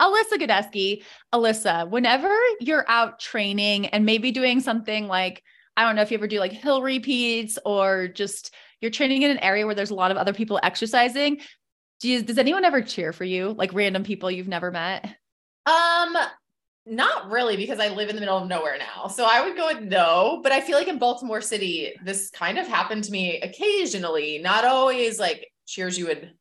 Alyssa Godesky. Alyssa, whenever you're out training and maybe doing something like, I don't know if you ever do like hill repeats or just you're training in an area where there's a lot of other people exercising. Do you, does anyone ever cheer for you? Like random people you've never met? Um, not really because I live in the middle of nowhere now. So I would go with no, but I feel like in Baltimore City, this kind of happened to me occasionally, not always like cheers you would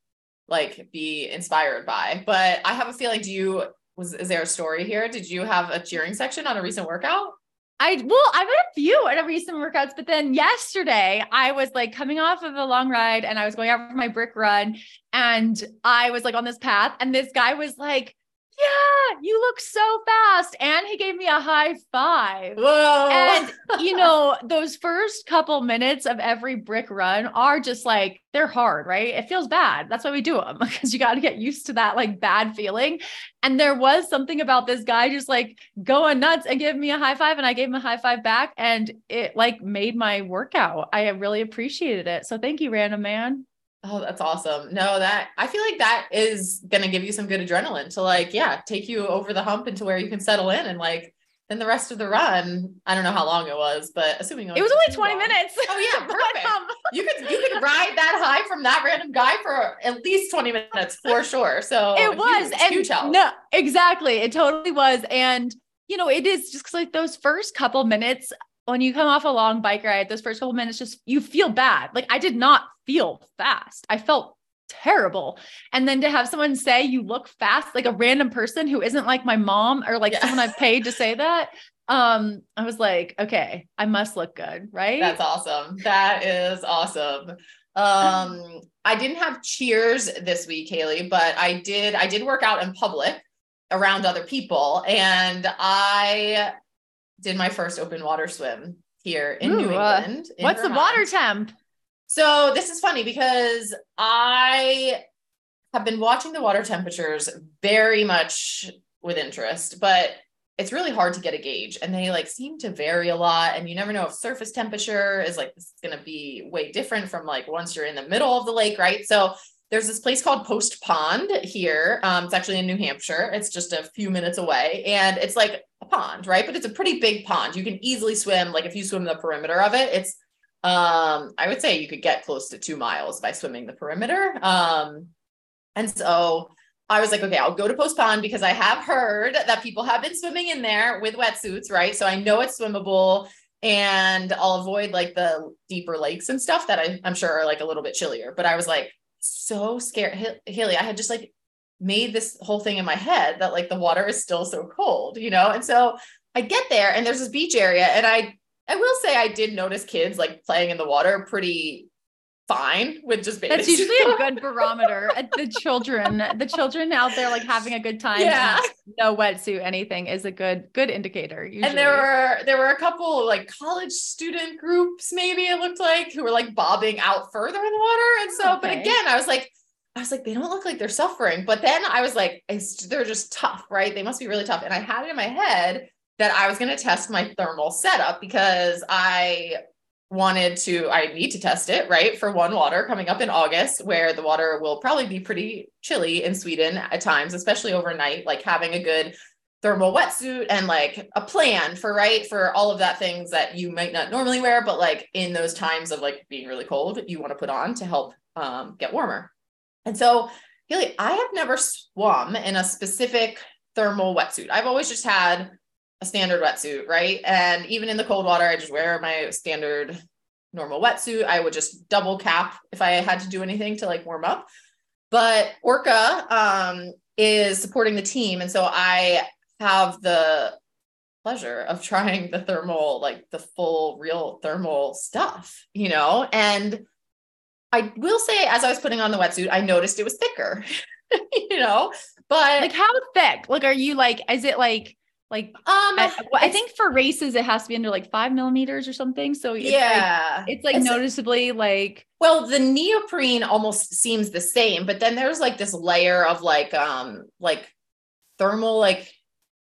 like be inspired by. But I have a feeling, do you was is there a story here? Did you have a cheering section on a recent workout? I well, I've had a few at a recent workouts, but then yesterday I was like coming off of a long ride and I was going out for my brick run and I was like on this path and this guy was like yeah, you look so fast. And he gave me a high five. Whoa. And, you know, those first couple minutes of every brick run are just like, they're hard, right? It feels bad. That's why we do them because you got to get used to that like bad feeling. And there was something about this guy just like going nuts and giving me a high five. And I gave him a high five back. And it like made my workout. I really appreciated it. So thank you, random man. Oh, that's awesome. No, that I feel like that is going to give you some good adrenaline to like, yeah, take you over the hump into where you can settle in and like then the rest of the run, I don't know how long it was, but assuming it was, it was only 20 long. minutes. Oh yeah, perfect. you could you could ride that high from that random guy for at least 20 minutes for sure. So it was huge, and huge help. no, exactly. It totally was. And you know, it is just like those first couple minutes when you come off a long bike ride, those first couple minutes, just you feel bad. Like I did not feel fast. I felt terrible. And then to have someone say you look fast, like a random person who isn't like my mom or like yeah. someone I've paid to say that. Um, I was like, okay, I must look good, right? That's awesome. That is awesome. Um, I didn't have cheers this week, Haley, but I did, I did work out in public around other people and I did my first open water swim here in Ooh, New uh, England. Uh, in what's Vermont. the water temp? So this is funny because I have been watching the water temperatures very much with interest, but it's really hard to get a gauge and they like seem to vary a lot and you never know if surface temperature is like this is going to be way different from like once you're in the middle of the lake right so there's this place called post pond here um, it's actually in new hampshire it's just a few minutes away and it's like a pond right but it's a pretty big pond you can easily swim like if you swim the perimeter of it it's um, I would say you could get close to two miles by swimming the perimeter. Um, and so I was like, okay, I'll go to Post Pond because I have heard that people have been swimming in there with wetsuits, right? So I know it's swimmable and I'll avoid like the deeper lakes and stuff that I, I'm sure are like a little bit chillier. But I was like so scared. Haley, I had just like made this whole thing in my head that like the water is still so cold, you know? And so I get there and there's this beach area and I I will say I did notice kids like playing in the water pretty fine with just bathing. That's usually a good barometer. Uh, the children, the children out there like having a good time. Yeah. No wetsuit, anything is a good good indicator. Usually. And there were there were a couple like college student groups, maybe it looked like, who were like bobbing out further in the water. And so, okay. but again, I was like, I was like, they don't look like they're suffering. But then I was like, they're just tough, right? They must be really tough. And I had it in my head that I was going to test my thermal setup because I wanted to, I need to test it, right? For one water coming up in August, where the water will probably be pretty chilly in Sweden at times, especially overnight, like having a good thermal wetsuit and like a plan for right for all of that things that you might not normally wear but like in those times of like being really cold you want to put on to help um, get warmer and so Haley, I have never swum in a specific thermal wetsuit. I've always just had a standard wetsuit, right? And even in the cold water, I just wear my standard normal wetsuit. I would just double cap if I had to do anything to like warm up. But Orca um, is supporting the team. And so I have the pleasure of trying the thermal, like the full real thermal stuff, you know? And I will say, as I was putting on the wetsuit, I noticed it was thicker. you know, but Like how thick? Like, are you like, is it like, like, um, I, well, I think for races, it has to be under like five millimeters or something. So it's like, yeah, it's like It's- noticeably like, Well, the neoprene almost seems the same, but then there's like this layer of like um like thermal like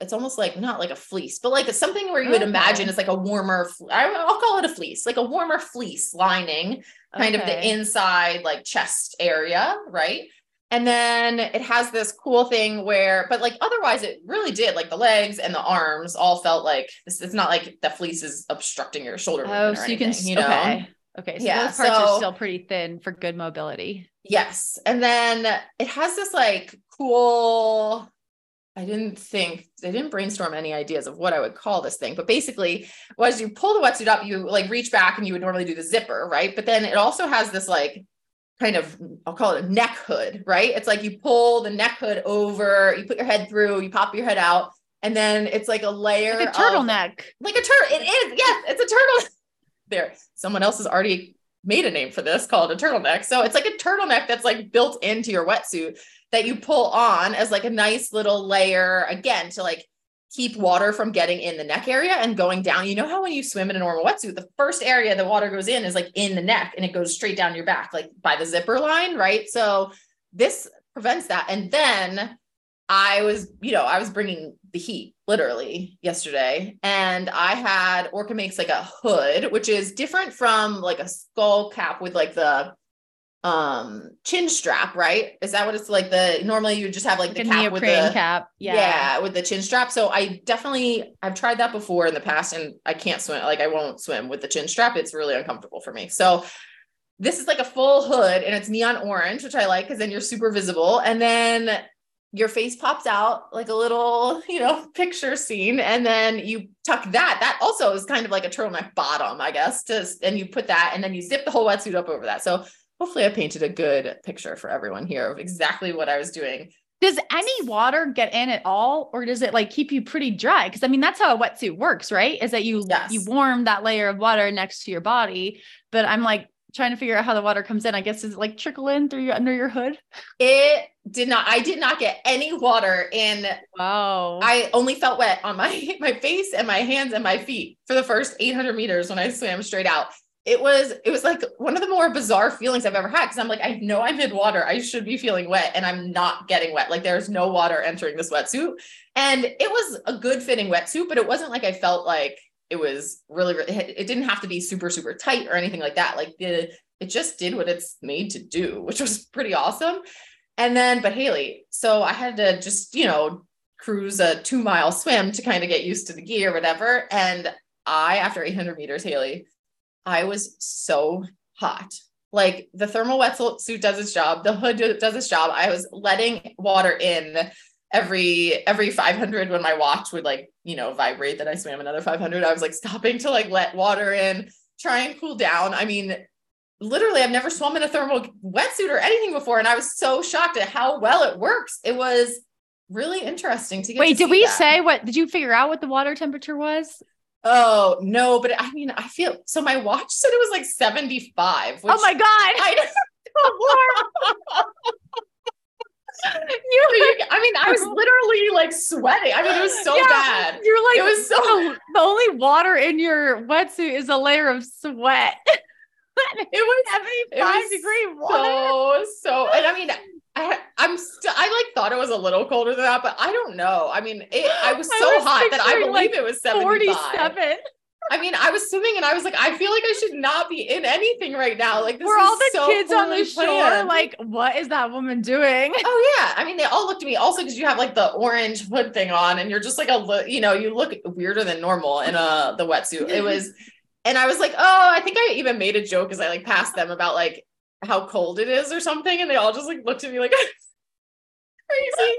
it's almost like not like a fleece, but like it's something where you would Okay. imagine it's like a warmer I'll call it a fleece, like a warmer fleece lining kind of the inside like chest area, right? And then it has this cool thing where, but like otherwise, it really did like the legs and the arms all felt like this. It's not like the fleece is obstructing your shoulder. Oh, so you can, you know. okay. Okay. So Yeah, those parts are still pretty thin for good mobility. Yes. And then it has this like cool. I didn't think I didn't brainstorm any ideas of what I would call this thing, but basically, was you pull the wetsuit up, you like reach back and you would normally do the zipper, right? But then it also has this like kind of I'll call it a neck hood, right? It's like you pull the neck hood over, you put your head through, you pop your head out, and then it's like a layer Like a of- turtleneck. like a turtle. It is. Yes, it's a turtle. There, someone else has already made a name for this called a turtleneck. So it's like a turtleneck that's like built into your wetsuit that you pull on as like a nice little layer again to like keep water from getting in the neck area and going down. You know how when you swim in a normal wetsuit, the first area the water goes in is like in the neck and it goes straight down your back, like by the zipper line, right? So this prevents that. And then I was, you know, I was bringing the heat literally yesterday, and I had Orca makes like a hood, which is different from like a skull cap with like the um chin strap, right? Is that what it's like? The normally you just have like, Like the cap with the cap. yeah. Yeah. with the chin strap. So I definitely I've tried that before in the past, and I can't swim. Like I won't swim with the chin strap. It's really uncomfortable for me. So this is like a full hood and it's neon orange, which I like because then you're super visible. And then your face pops out like a little, you know, picture scene. And then you tuck that. That also is kind of like a turtleneck bottom, I guess. To, and you put that and then you zip the whole wetsuit up over that. So hopefully I painted a good picture for everyone here of exactly what I was doing. Does any water get in at all, or does it like keep you pretty dry? Because I mean, that's how a wetsuit works, right? Is that you Yes. you warm that layer of water next to your body. But I'm like trying to figure out how the water comes in. I guess is it like trickle in through your under your hood? It did not, I did not get any water in Wow. I only felt wet on my my face and my hands and my feet for the first 800 meters when I swam straight out. It was it was like one of the more bizarre feelings I've ever had because I'm like I know I'm in water. I should be feeling wet and I'm not getting wet. Like there's no water entering this wetsuit. And it was a good fitting wetsuit, but it wasn't like I felt like it was really, really it didn't have to be super super tight or anything like that. Like the it just did what it's made to do, which was pretty awesome. And then, but Haley, so I had to just, you know, cruise a two mile swim to kind of get used to the gear, or whatever. And I, after 800 meters, Haley, I was so hot. Like the thermal wetsuit does its job, the hood does its job. I was letting water in every every 500 when my watch would like you know vibrate that I swam another 500. I was like stopping to like let water in, try and cool down. I mean, literally, I've never swum in a thermal wetsuit or anything before, and I was so shocked at how well it works. It was really interesting to get. Wait, to did we that. say what? Did you figure out what the water temperature was? Oh no, but I mean, I feel so. My watch said it was like seventy five. oh my god! I you, were, I mean, I was literally like sweating. I mean, it was so Yeah, bad. You're like It was so- the, the only water in your wetsuit is a layer of sweat. It was it 75 was degree water. So so, and I mean, I I'm still I like thought it was a little colder than that, but I don't know. I mean, it, I was I so was hot that I believe like, it was seventy five. 47. I mean, I was swimming and I was like, I feel like I should not be in anything right now. Like this Were all the so kids on the shore planned. like, what is that woman doing? Oh yeah, I mean they all looked at me also because you have like the orange hood thing on, and you're just like a you know you look weirder than normal in a the wetsuit. It was, and I was like, oh, I think I even made a joke as I like passed them about like how cold it is or something, and they all just like looked at me like crazy,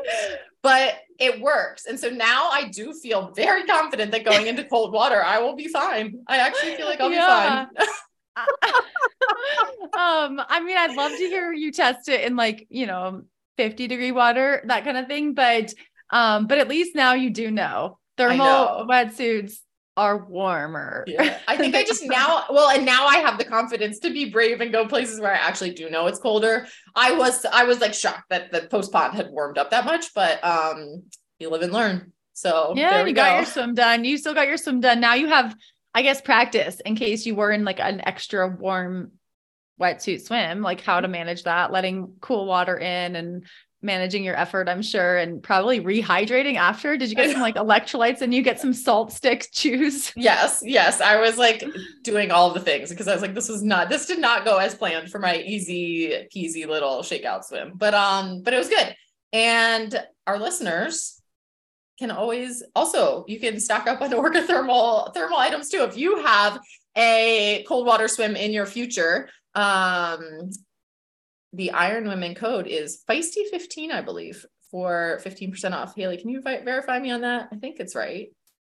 but it works. And so now I do feel very confident that going into cold water, I will be fine. I actually feel like I'll Yeah. be fine. um, I mean, I'd love to hear you test it in like, you know, 50 degree water, that kind of thing. But um, but at least now you do know thermal know. wetsuits are warmer. Yeah. I think I just now, well, and now I have the confidence to be brave and go places where I actually do know it's colder. I was, I was like shocked that the post pond had warmed up that much, but um, you live and learn. So yeah, you go. got your swim done. You still got your swim done. Now you have, I guess, practice in case you were in like an extra warm wetsuit swim, like how to manage that, letting cool water in and managing your effort, I'm sure, and probably rehydrating after. Did you get some like electrolytes and you get some salt stick chews? Yes, yes. I was like doing all the things because I was like, this was not, this did not go as planned for my easy peasy little shakeout swim. But um, but it was good. And our listeners can always also you can stock up on Orca thermal thermal items too. If you have a cold water swim in your future, um the Iron Women code is feisty 15, I believe, for 15% off. Haley, can you vi- verify me on that? I think it's right.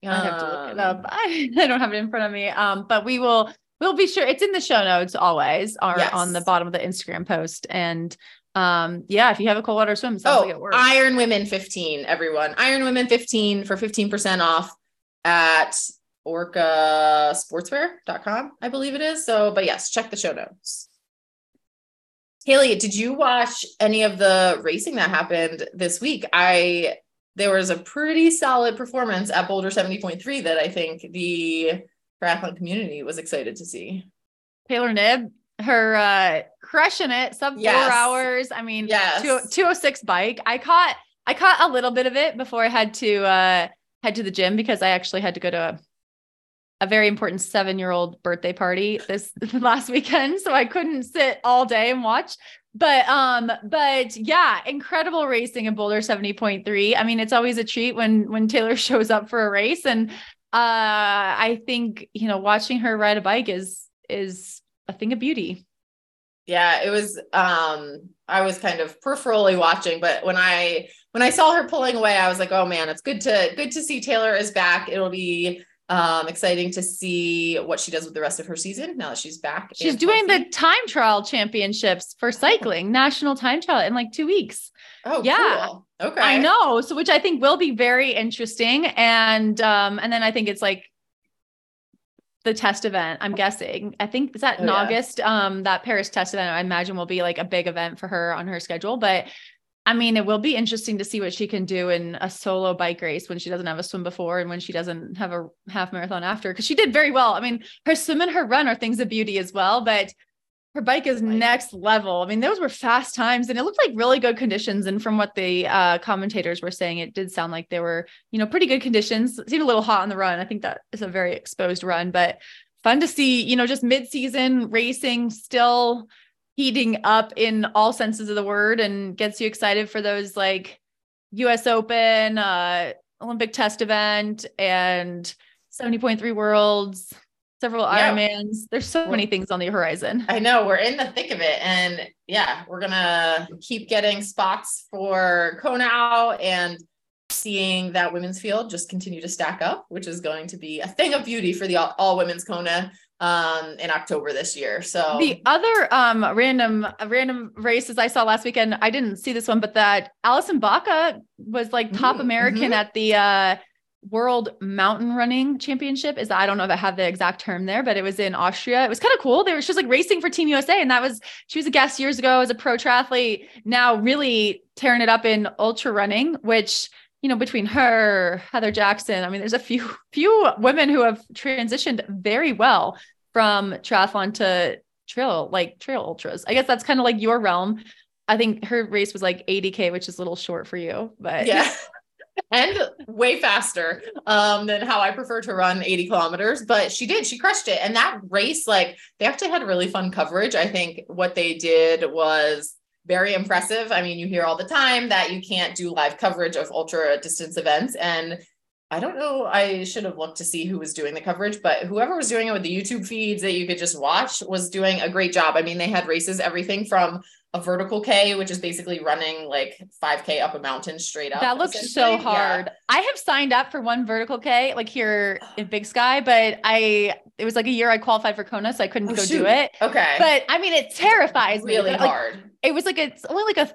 I have to look it up. I, I, don't have it in front of me. Um, but we will we'll be sure it's in the show notes always or yes. on the bottom of the Instagram post. And um, yeah, if you have a cold water swim, oh, like Iron Women 15, everyone. Iron Women 15 for 15% off at orcasportswear.com, I believe it is. So, but yes, check the show notes. Haley, did you watch any of the racing that happened this week? I there was a pretty solid performance at Boulder 70.3 that I think the triathlon community was excited to see. Taylor Knibb, her uh crushing it, sub yes. four hours. I mean, yes. 206 bike. I caught I caught a little bit of it before I had to uh head to the gym because I actually had to go to a a very important seven year old birthday party this last weekend. So I couldn't sit all day and watch. But um, but yeah, incredible racing in Boulder 70.3. I mean, it's always a treat when when Taylor shows up for a race. And uh I think, you know, watching her ride a bike is is a thing of beauty. Yeah, it was um I was kind of peripherally watching, but when I when I saw her pulling away, I was like, oh man, it's good to good to see Taylor is back. It'll be um exciting to see what she does with the rest of her season now that she's back she's doing healthy. the time trial championships for cycling national time trial in like two weeks. Oh yeah. cool. okay. I know. So which i think will be very interesting. And um and then i think it's like the test event i'm guessing. I think is that in oh, august? Um that paris test event i imagine will be like a big event for her on her schedule. But I mean, it will be interesting to see what she can do in a solo bike race when she doesn't have a swim before and when she doesn't have a half marathon after. Because she did very well. I mean, her swim and her run are things of beauty as well, but her bike is next level. I mean, those were fast times and it looked like really good conditions. And from what the uh, commentators were saying, it did sound like they were, you know, pretty good conditions. It seemed a little hot on the run. I think that is a very exposed run, but fun to see, you know, just mid season racing still heating up in all senses of the word and gets you excited for those like US Open, uh, Olympic test event, and 70.3 worlds, several yeah. Ironmans. There's so many things on the horizon. I know we're in the thick of it. And yeah, we're gonna keep getting spots for Kona out and seeing that women's field just continue to stack up, which is going to be a thing of beauty for the all, all women's Kona um in October this year. So the other um random random races I saw last weekend, I didn't see this one, but that Allison Baca was like top mm, American mm-hmm. at the uh World Mountain Running Championship. Is I don't know if I have the exact term there, but it was in Austria. It was kind of cool. They were she was like racing for Team USA, and that was she was a guest years ago as a pro triathlete. Now really tearing it up in ultra running, which you know, between her, Heather Jackson, I mean, there's a few few women who have transitioned very well from triathlon to trail, like trail ultras. I guess that's kind of like your realm. I think her race was like 80k, which is a little short for you, but yeah. and way faster um, than how I prefer to run 80 kilometers. But she did, she crushed it. And that race, like they actually had really fun coverage. I think what they did was very impressive. I mean, you hear all the time that you can't do live coverage of ultra distance events. And I don't know, I should have looked to see who was doing the coverage, but whoever was doing it with the YouTube feeds that you could just watch was doing a great job. I mean, they had races, everything from a vertical K, which is basically running like 5K up a mountain straight up. That looks so hard. Yeah. I have signed up for one vertical K, like here in Big Sky, but I, it was like a year I qualified for Kona, so I couldn't oh, go shoot. do it. Okay. But I mean, it terrifies really me. Really hard. Like, it was like it's only like a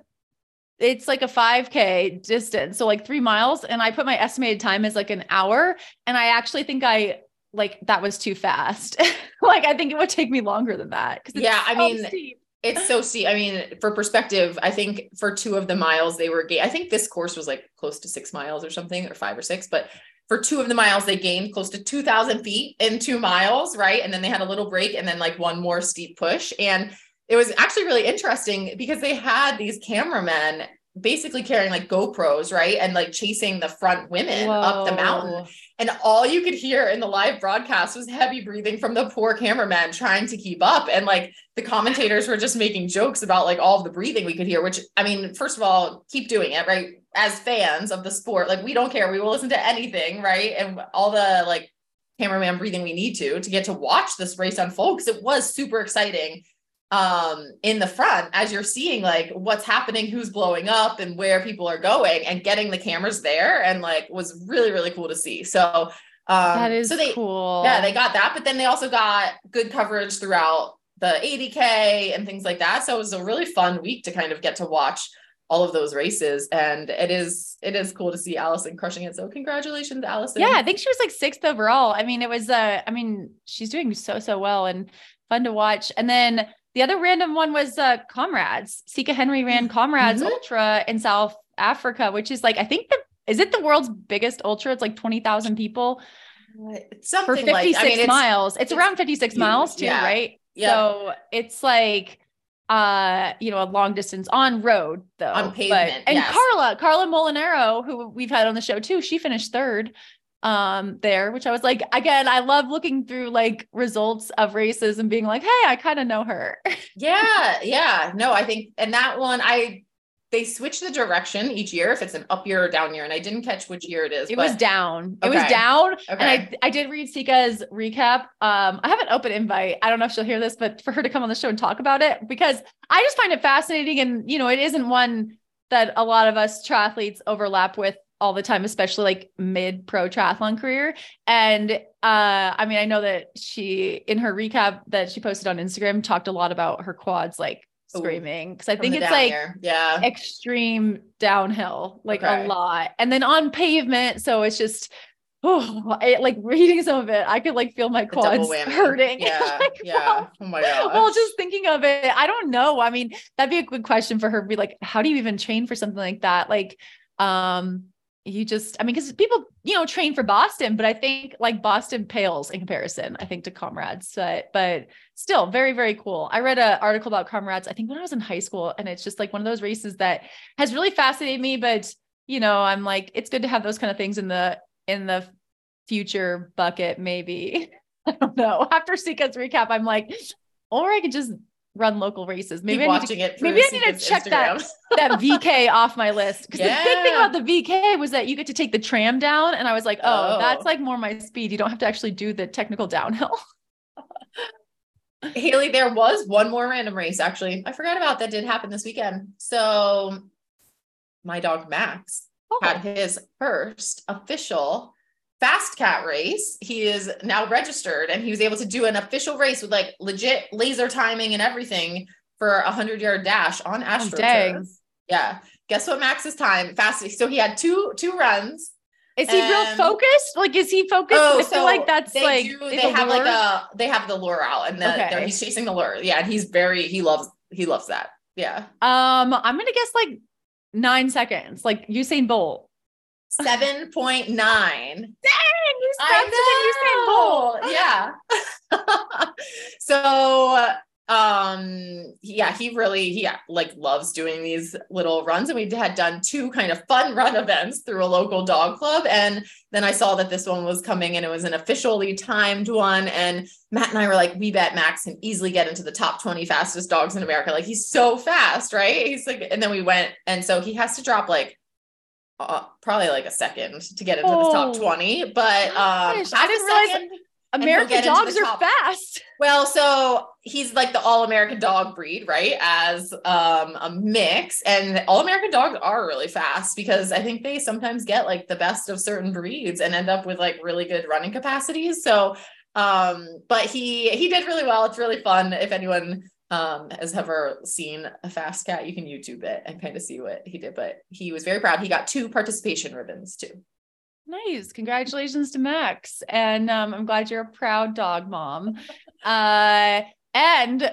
it's like a 5k distance so like three miles and i put my estimated time as like an hour and i actually think i like that was too fast. like I think it would take me longer than that. Cause Yeah, I mean, steep. It's so steep. I mean, for perspective, I think for two of the miles they were. I think this course was like close to six miles or something, or five or six, but for two of the miles they gained close to 2000 feet in two miles right and then they had a little break and then like one more steep push and it was actually really interesting because they had these cameramen basically carrying like GoPros, right? And like chasing the front women Whoa. up the mountain. And all you could hear in the live broadcast was heavy breathing from the poor cameraman trying to keep up. And like the commentators were just making jokes about like all of the breathing we could hear, which I mean, first of all, keep doing it, right? As fans of the sport, like we don't care. We will listen to anything, right? And all the like cameraman breathing we need to to get to watch this race unfold because it was super exciting um in the front as you're seeing like what's happening who's blowing up and where people are going and getting the cameras there and like was really really cool to see. So um that is so they cool. yeah they got that but then they also got good coverage throughout the 80k and things like that. So it was a really fun week to kind of get to watch all of those races and it is it is cool to see Allison crushing it. So congratulations Allison. Yeah I think she was like sixth overall. I mean it was uh I mean she's doing so so well and fun to watch. And then the other random one was uh, Comrades. Sika Henry ran mm-hmm. Comrades mm-hmm. Ultra in South Africa, which is like, I think the, is it the world's biggest ultra? It's like 20,000 people Something for 56 like, I mean, miles. It's, it's, around 56 huge. miles too, yeah. right? Yeah. So it's like, uh, you know, a long distance on road though. On pavement. But, and yes. Carla, Carla Molinaro, who we've had on the show too, she finished third um there which i was like again i love looking through like results of races and being like hey i kind of know her. Yeah yeah. No i think and that one i they switch the direction each year if it's an up year or down year and i didn't catch which year it is it but... was down. Okay. it was down okay. and i i did read sika's recap. Um i have an open invite. I don't know if she'll hear this but for her to come on the show and talk about it because i just find it fascinating and you know it isn't one that a lot of us triathletes overlap with all the time, especially like mid pro triathlon career. And uh, I mean, I know that she, in her recap that she posted on Instagram, talked a lot about her quads like screaming because I think it's like here. yeah extreme downhill, like okay. a lot, and then on pavement. So it's just oh, like reading some of it, I could like feel my quads hurting. Yeah, like, yeah. Well, oh my god. Well, just thinking of it, I don't know. I mean, that'd be a good question for her. Be like, how do you even train for something like that? Like, um, you just i mean because people you know train for boston but i think like boston pales in comparison i think to comrades but but still very very cool. I read an article about comrades i think when i was in high school and it's just like one of those races that has really fascinated me but you know i'm like it's good to have those kind of things in the in the future bucket maybe. I don't know. After sika's recap i'm like or i could just run local races. Maybe Keep I need to, it. Maybe I need to check Instagram. that that VK off my list. Because yeah. the big thing about the VK was that you get to take the tram down, and I was like, oh, oh, that's like more my speed. You don't have to actually do the technical downhill. Haley, there was one more random race actually. I forgot about that did happen this weekend. So my dog Max oh. had his first official fast cat race. He is now registered and he was able to do an official race with like legit laser timing and everything for a hundred yard dash on AstroTurf. Oh, yeah. Guess what Max's time fast. So he had two, two runs. Is he real focused? Like, is he focused? Oh, I feel so like that's they like do, they have like a they have the lure out and the, okay. he's chasing the lure. Yeah, and he's very he loves he loves that. Yeah. Um, I'm gonna guess like nine seconds, like Usain Bolt. 7.9. Dang, he's faster than Usain Bolt. Yeah. so um yeah he really he like loves doing these little runs and we had done two kind of fun run events through a local dog club and then i saw that this one was coming and it was an officially timed one and matt and i were like we bet max can easily get into the top 20 fastest dogs in america like he's so fast right he's like and then we went and so he has to drop like uh, probably like a second to get into oh, the top 20 but um I didn't realize American dogs are fast. Well, so he's like the all American dog breed, right? As um, a mix, and all American dogs are really fast because I think they sometimes get like the best of certain breeds and end up with like really good running capacities. So, um, but he he did really well. It's really fun. If anyone um, has ever seen a fast cat, you can YouTube it and kind of see what he did. But he was very proud. He got two participation ribbons too. Nice. Congratulations to Max. And um, I'm glad you're a proud dog mom. Uh, and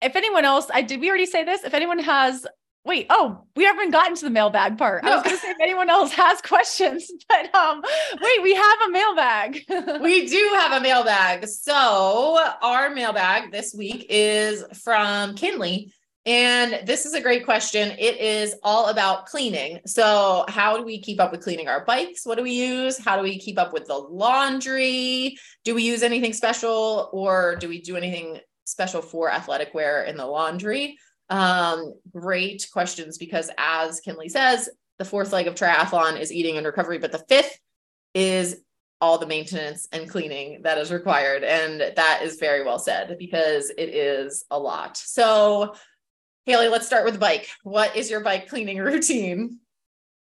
if anyone else, I did we already say this? If anyone has wait, oh, we haven't gotten to the mailbag part. No. I was gonna say if anyone else has questions, but um, wait, we have a mailbag. we do have a mailbag. So our mailbag this week is from Kinley. And this is a great question. It is all about cleaning. So, how do we keep up with cleaning our bikes? What do we use? How do we keep up with the laundry? Do we use anything special or do we do anything special for athletic wear in the laundry? Um, great questions because, as Kinley says, the fourth leg of triathlon is eating and recovery, but the fifth is all the maintenance and cleaning that is required. And that is very well said because it is a lot. So, Haley, let's start with the bike. What is your bike cleaning routine?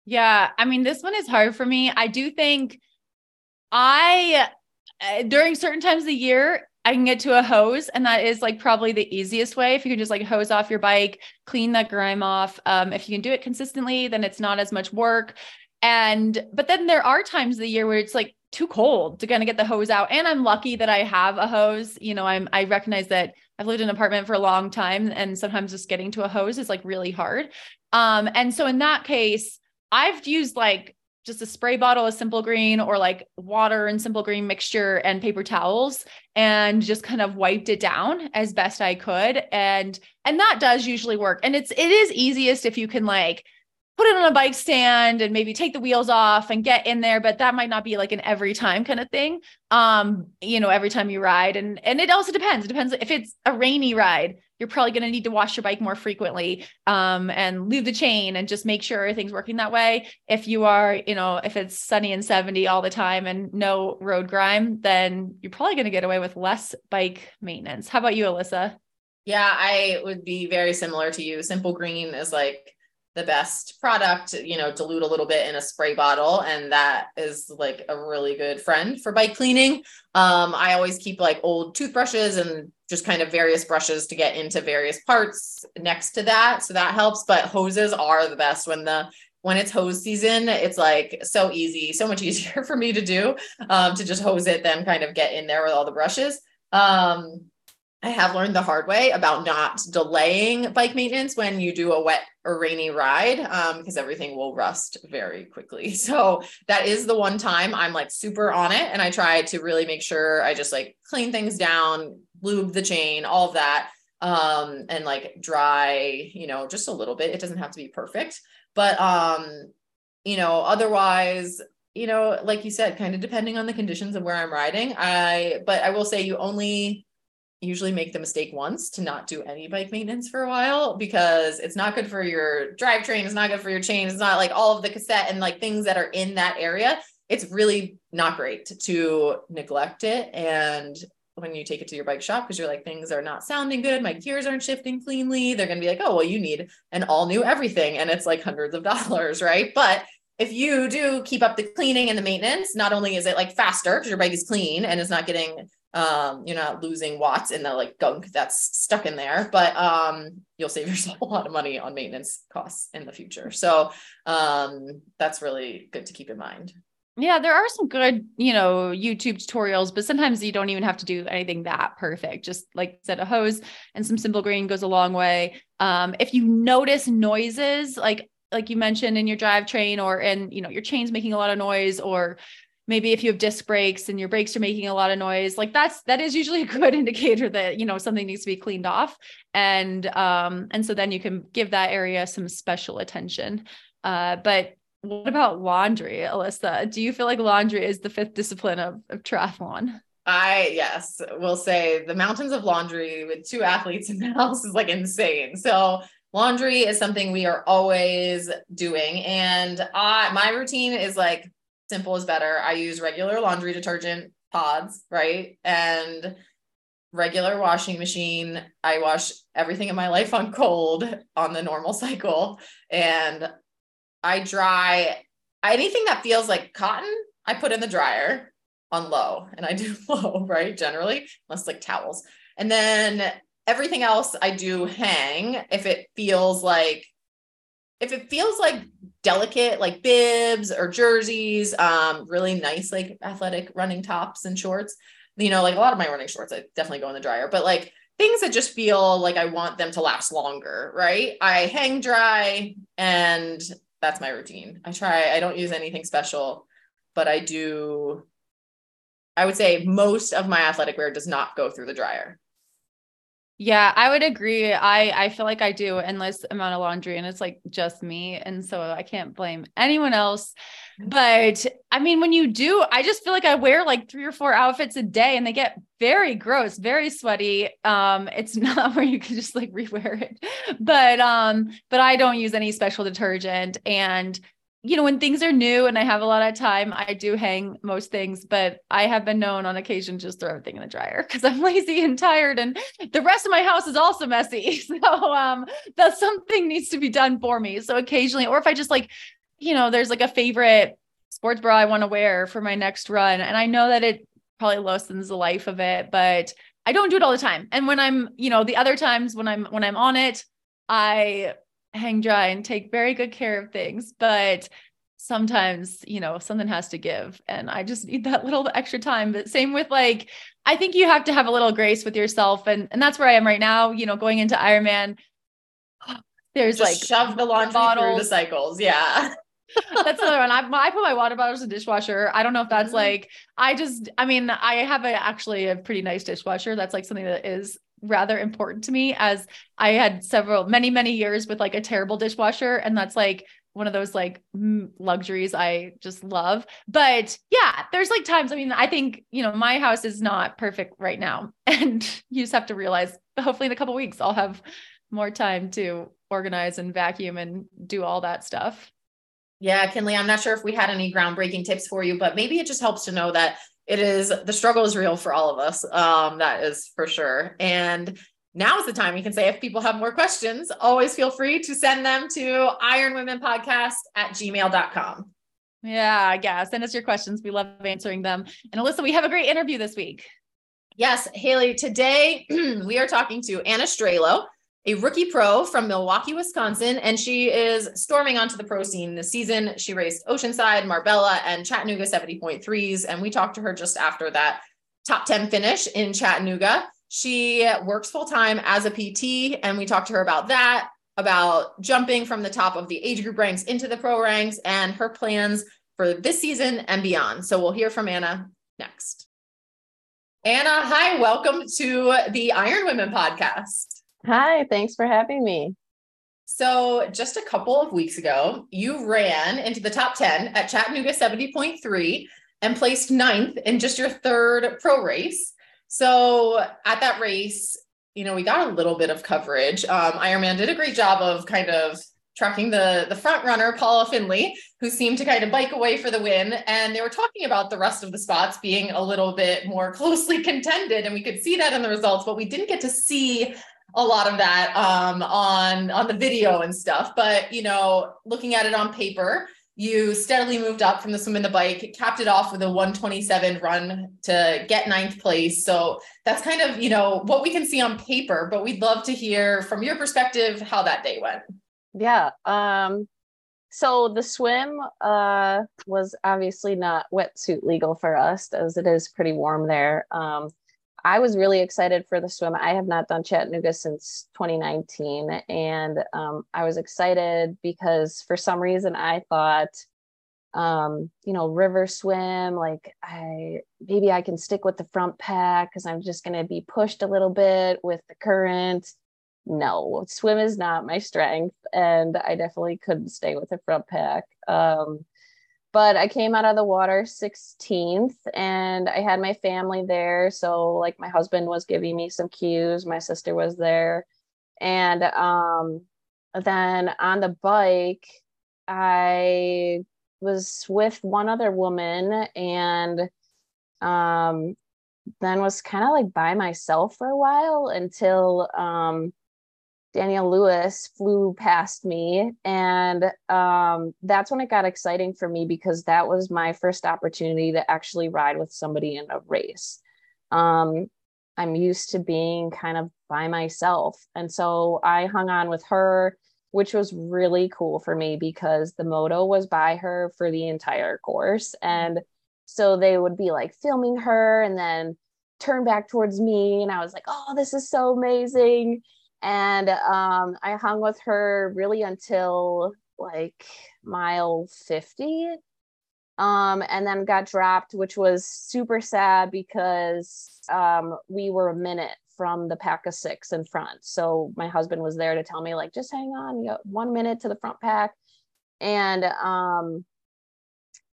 Yeah, I mean, this one is hard for me. I do think I, uh, during certain times of the year, I can get to a hose, and that is like probably the easiest way. If you can just like hose off your bike, clean that grime off. Um, if you can do it consistently, then it's not as much work. And but then there are times of the year where it's like too cold to kind of get the hose out. And I'm lucky that I have a hose. You know, I'm I recognize that I've lived in an apartment for a long time and sometimes just getting to a hose is like really hard. Um, and so in that case, I've used like just a spray bottle of simple green or like water and simple green mixture and paper towels and just kind of wiped it down as best I could. And and that does usually work. And it's it is easiest if you can like put it on a bike stand and maybe take the wheels off and get in there but that might not be like an every time kind of thing. Um you know every time you ride and and it also depends. It depends if it's a rainy ride you're probably going to need to wash your bike more frequently um and leave the chain and just make sure everything's working that way. If you are you know if it's sunny and 70 all the time and no road grime then you're probably going to get away with less bike maintenance. How about you alyssa? Yeah i would be very similar to you. Simple green is like the best product, you know, dilute a little bit in a spray bottle. And that is like a really good friend for bike cleaning. Um, I always keep like old toothbrushes and just kind of various brushes to get into various parts next to that. So that helps. But hoses are the best when the when it's hose season, it's like so easy, so much easier for me to do um, to just hose it, then kind of get in there with all the brushes. Um, I have learned the hard way about not delaying bike maintenance when you do a wet or rainy ride because um, everything will rust very quickly. So that is the one time I'm like super on it. And I try to really make sure I just like clean things down, lube the chain, all of that. Um, and like dry, you know, just a little bit. It doesn't have to be perfect. But um, you know, otherwise, you know, like you said, kind of depending on the conditions of where I'm riding. I but I will say you only usually make the mistake once to not do any bike maintenance for a while because it's not good for your drivetrain, it's not good for your chain, it's not like all of the cassette and like things that are in that area. It's really not great to neglect it. And when you take it to your bike shop, because you're like, things are not sounding good, my gears aren't shifting cleanly, they're going to be like, oh, well, you need an all new everything. And it's like hundreds of dollars, right? But if you do keep up the cleaning and the maintenance, not only is it like faster because your bike is clean and it's not getting um, you're not losing watts in the like gunk that's stuck in there, but um, you'll save yourself a lot of money on maintenance costs in the future. So um, that's really good to keep in mind. Yeah, there are some good, you know, YouTube tutorials, but sometimes you don't even have to do anything that perfect. Just like set a hose and some simple green goes a long way. Um, if you notice noises, like like you mentioned in your drivetrain or in, you know, your chain's making a lot of noise or maybe if you have disc brakes and your brakes are making a lot of noise like that's that is usually a good indicator that you know something needs to be cleaned off. And um and so then you can give that area some special attention. Uh but what about laundry alyssa? Do you feel like laundry is the fifth discipline of, of triathlon? I yes, will say the mountains of laundry with two athletes in the house is like insane. So laundry is something we are always doing, and I my routine is like simple is better. I use regular laundry detergent pods, right? And regular washing machine. I wash everything in my life on cold on the normal cycle. And I dry anything that feels like cotton, I put in the dryer on low and I do low, right? Generally, unless like towels. And then everything else I do hang if it feels like if it feels like delicate, like bibs or jerseys, um, really nice, like athletic running tops and shorts, you know, like a lot of my running shorts, I definitely go in the dryer, but like things that just feel like I want them to last longer, right? I hang dry and that's my routine. I try, I don't use anything special, but I do, I would say most of my athletic wear does not go through the dryer. Yeah, I would agree. I I feel like I do endless amount of laundry and it's like just me and so I can't blame anyone else. Mm-hmm. But I mean when you do, I just feel like I wear like 3 or 4 outfits a day and they get very gross, very sweaty. Um it's not where you can just like rewear it. But um but I don't use any special detergent and you know, when things are new and I have a lot of time, I do hang most things, but I have been known on occasion just throw everything in the dryer because I'm lazy and tired and the rest of my house is also messy. So um that something needs to be done for me. So occasionally, or if I just like, you know, there's like a favorite sports bra I want to wear for my next run. And I know that it probably lessens the life of it, but I don't do it all the time. And when I'm, you know, the other times when I'm when I'm on it, I hang dry and take very good care of things. But sometimes, you know, something has to give. And I just need that little extra time. But same with like, I think you have to have a little grace with yourself. And and that's where I am right now, you know, going into Ironman. There's just like shove the laundry bottles. through the cycles. Yeah. that's another one. I, I, put my water bottles in the dishwasher. I don't know if that's mm-hmm. like, I just, I mean, I have a, actually a pretty nice dishwasher. That's like something that is rather important to me as I had several many many years with like a terrible dishwasher and that's like one of those like luxuries I just love. But yeah, there's like times I mean I think, you know, my house is not perfect right now and you just have to realize hopefully in a couple weeks I'll have more time to organize and vacuum and do all that stuff. Yeah, Kinley, I'm not sure if we had any groundbreaking tips for you, but maybe it just helps to know that it is the struggle is real for all of us. Um, that is for sure. And now is the time you can say if people have more questions, always feel free to send them to ironwomenpodcast at gmail.com. Yeah, yeah. Send us your questions. We love answering them. And Alyssa, we have a great interview this week. Yes, Haley. Today we are talking to Anna Strehlow a rookie pro from Milwaukee, Wisconsin, and she is storming onto the pro scene this season. She raced Oceanside, Marbella, and Chattanooga 70.3s. And we talked to her just after that top 10 finish in Chattanooga. She works full time as a PT, and we talked to her about that, about jumping from the top of the age group ranks into the pro ranks, and her plans for this season and beyond. So we'll hear from Anna next. Anna, hi, welcome to the Iron Women podcast. Hi, thanks for having me. So, just a couple of weeks ago, you ran into the top 10 at Chattanooga 70.3 and placed ninth in just your third pro race. So, at that race, you know, we got a little bit of coverage. Um, Ironman did a great job of kind of tracking the the front runner Paula Findlay, who seemed to kind of bike away for the win. And they were talking about the rest of the spots being a little bit more closely contended, and we could see that in the results, but we didn't get to see a lot of that um, on on the video and stuff. But you know, looking at it on paper, you steadily moved up from the swim and the bike, capped it off with a 127 run to get ninth place. So that's kind of you know what we can see on paper. But we'd love to hear from your perspective how that day went. Yeah. Um, so the swim uh, was obviously not wetsuit legal for us, as it is pretty warm there. Um, I was really excited for the swim. I have not done Chattanooga since 2019. And um, I was excited because for some reason I thought, um, you know, river swim, like I maybe I can stick with the front pack because I'm just going to be pushed a little bit with the current. No, swim is not my strength. And I definitely couldn't stay with the front pack. Um, but I came out of the water 16th and I had my family there. So like my husband was giving me some cues, my sister was there. And um, then on the bike, I was with one other woman and um, then was kind of like by myself for a while until um, Danielle Lewis flew past me. And um, that's when it got exciting for me because that was my first opportunity to actually ride with somebody in a race. Um, I'm used to being kind of by myself. And so I hung on with her. which was really cool for me because the moto was by her for the entire course. And so they would be like filming her and then turn back towards me. And I was like, oh, this is so amazing. And um, I hung with her really until like mile 50 um, and then got dropped, which was super sad because um, we were a minute from the pack of six in front. So my husband was there to tell me, like, just hang on, you got one minute to the front pack. And um,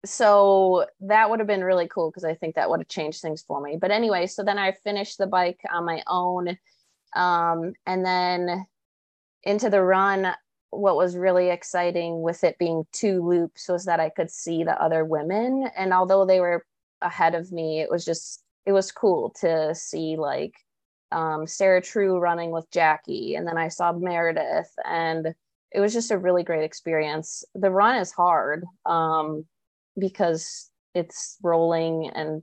so that would have been really cool because I think that would have changed things for me. But anyway, so then I finished the bike on my own. Um, and then into the run, what was really exciting with it being two loops was that I could see the other women. And although they were ahead of me, it was just, it was cool to see like um, Sarah True running with Jackie. And then I saw Meredith, and it was just a really great experience. The run is hard um, because it's rolling and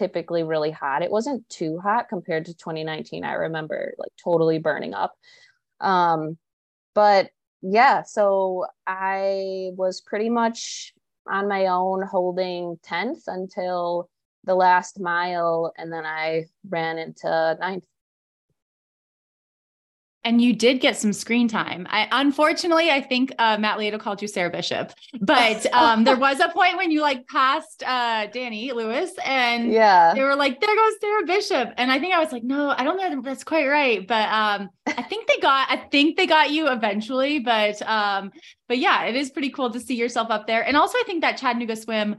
typically really hot. It wasn't too hot compared to 2019. I remember like totally burning up. Um, but yeah, so I was pretty much on my own holding 10th until the last mile. And then I ran into ninth and you did get some screen time. I unfortunately, I think uh, Matt Lieto called you Sarah Bishop, but um, there was a point when you like passed uh, Dani Lewis, and yeah, they were like, "There goes Sarah Bishop," and I think I was like, "No, I don't know, that's quite right," but um, I think they got, I think they got you eventually, but um, but yeah, it is pretty cool to see yourself up there, and also I think that Chattanooga swim.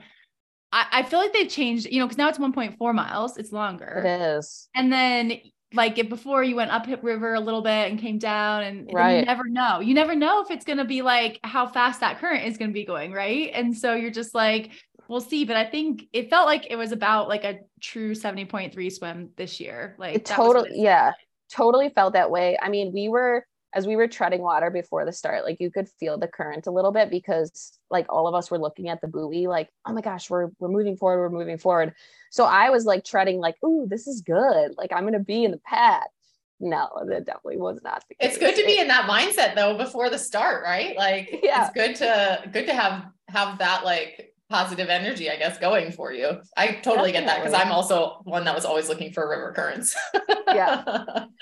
I, I feel like they've changed, you know, because now it's 1.4 miles. It's longer. It is. And then like it before you went up hip river a little bit and came down and, right. you never know. You never know if it's going to be like how fast that current is going to be going right? And so you're just like we'll see. But i think it felt like it was about like a true 70.3 swim this year. Like totally yeah totally felt that way. I mean we were as we were treading water before the start, like you could feel the current a little bit because like all of us were looking at the buoy, like, oh my gosh, we're we're moving forward, we're moving forward. So I was like treading, like, ooh, this is good. Like I'm gonna be in the path. No, that definitely was not the case. It's good to be in that mindset though before the start, right? Like yeah. it's good to good to have have that like positive energy, I guess, going for you. I totally Definitely. get that because I'm also one that was always looking for river currents. yeah.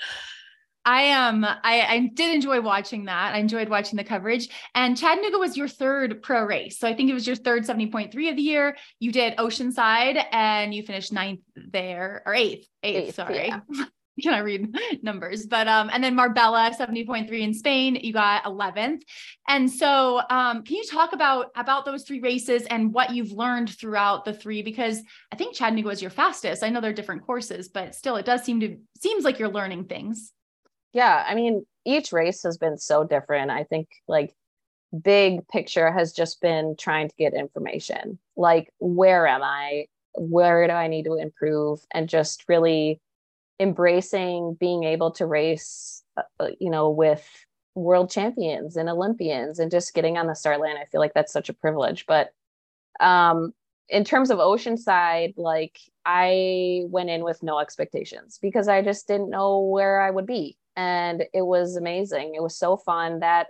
I um I, I did enjoy watching that. I enjoyed watching the coverage. And Chattanooga was your third pro race. So I think it was your third 70.3 of the year. You did Oceanside and you finished ninth there or eighth, eighth, eighth sorry. Yeah. Can I read numbers? But um, and then Marbella 70.3 in Spain, you got 11th. And so um, can you talk about about those three races and what you've learned throughout the three? Because I think Chattanooga was your fastest. I know they're different courses, but still it does seem to seems like you're learning things yeah i mean each race has been so different. I think like big picture has just been trying to get information. Like where am i? Where do i need to improve? And just really embracing being able to race uh, uh you know with world champions and olympians and just getting on the start line i feel like that's such a privilege. But um in terms of oceanside like i went in with no expectations because i just didn't know where i would be and it was amazing. It was so fun that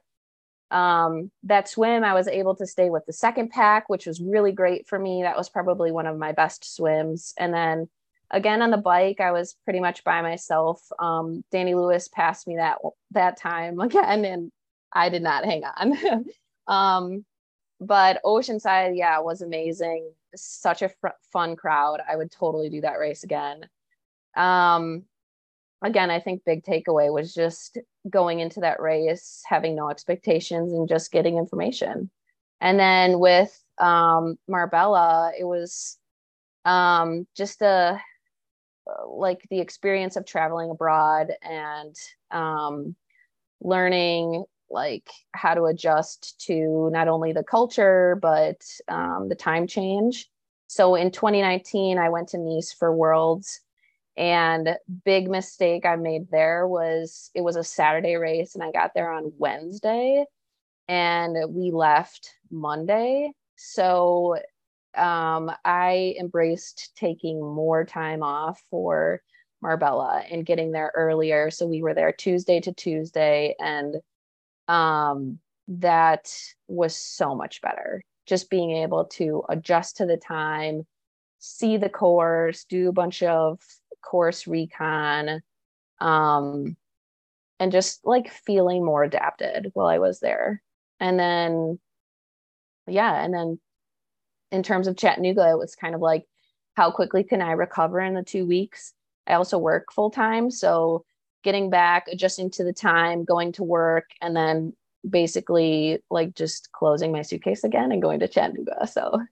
um, that swim I was able to stay with the second pack, which was really great for me. That was probably one of my best swims. And then again on the bike, I was pretty much by myself. Um, Dani Lewis passed me that that time again, and I did not hang on. um, but Oceanside, yeah, was amazing. Such a fr- fun crowd. I would totally do that race again. Um, again, I think big takeaway was just going into that race, having no expectations and just getting information. And then with um, Marbella, it was um, just a like the experience of traveling abroad and um, learning like how to adjust to not only the culture but um, the time change. So in 2019, I went to Nice for Worlds and big mistake I made there was it was a Saturday race and I got there on Wednesday and we left Monday. So um, I embraced taking more time off for Marbella and getting there earlier. So we were there Tuesday to Tuesday and um, that was so much better. Just being able to adjust to the time, see the course, do a bunch of course recon, um, and just like feeling more adapted while I was there. And then, yeah, and then in terms of Chattanooga, it was kind of like, how quickly can I recover in the two weeks? I also work full time. So getting back, adjusting to the time, going to work, and then basically like just closing my suitcase again and going to Chattanooga. So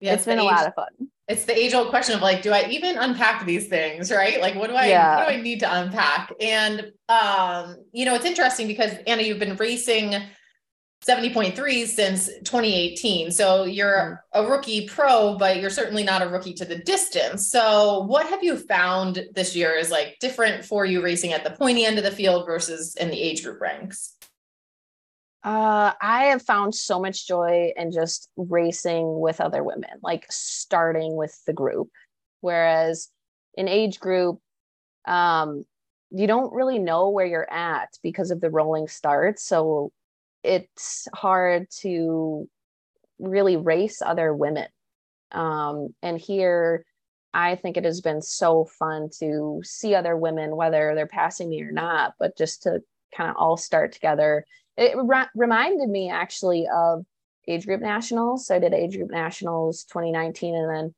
yeah, it's, it's been a lot of fun. It's the age old question of like, do I even unpack these things? Right. Like, what do I, yeah. what do I need to unpack? And, um, you know, it's interesting because Anna, you've been racing 70.3 since 2018. So you're mm-hmm. a rookie pro, but you're certainly not a rookie to the distance. So what have you found this year is like different for you racing at the pointy end of the field versus in the age group ranks? Uh, I have found so much joy in just racing with other women, like starting with the group. Whereas in age group, um, you don't really know where you're at because of the rolling starts. So it's hard to really race other women. Um, and here, I think it has been so fun to see other women, whether they're passing me or not, but just to kind of all start together. It re- reminded me actually of age group nationals. So I did age group nationals 2019 and then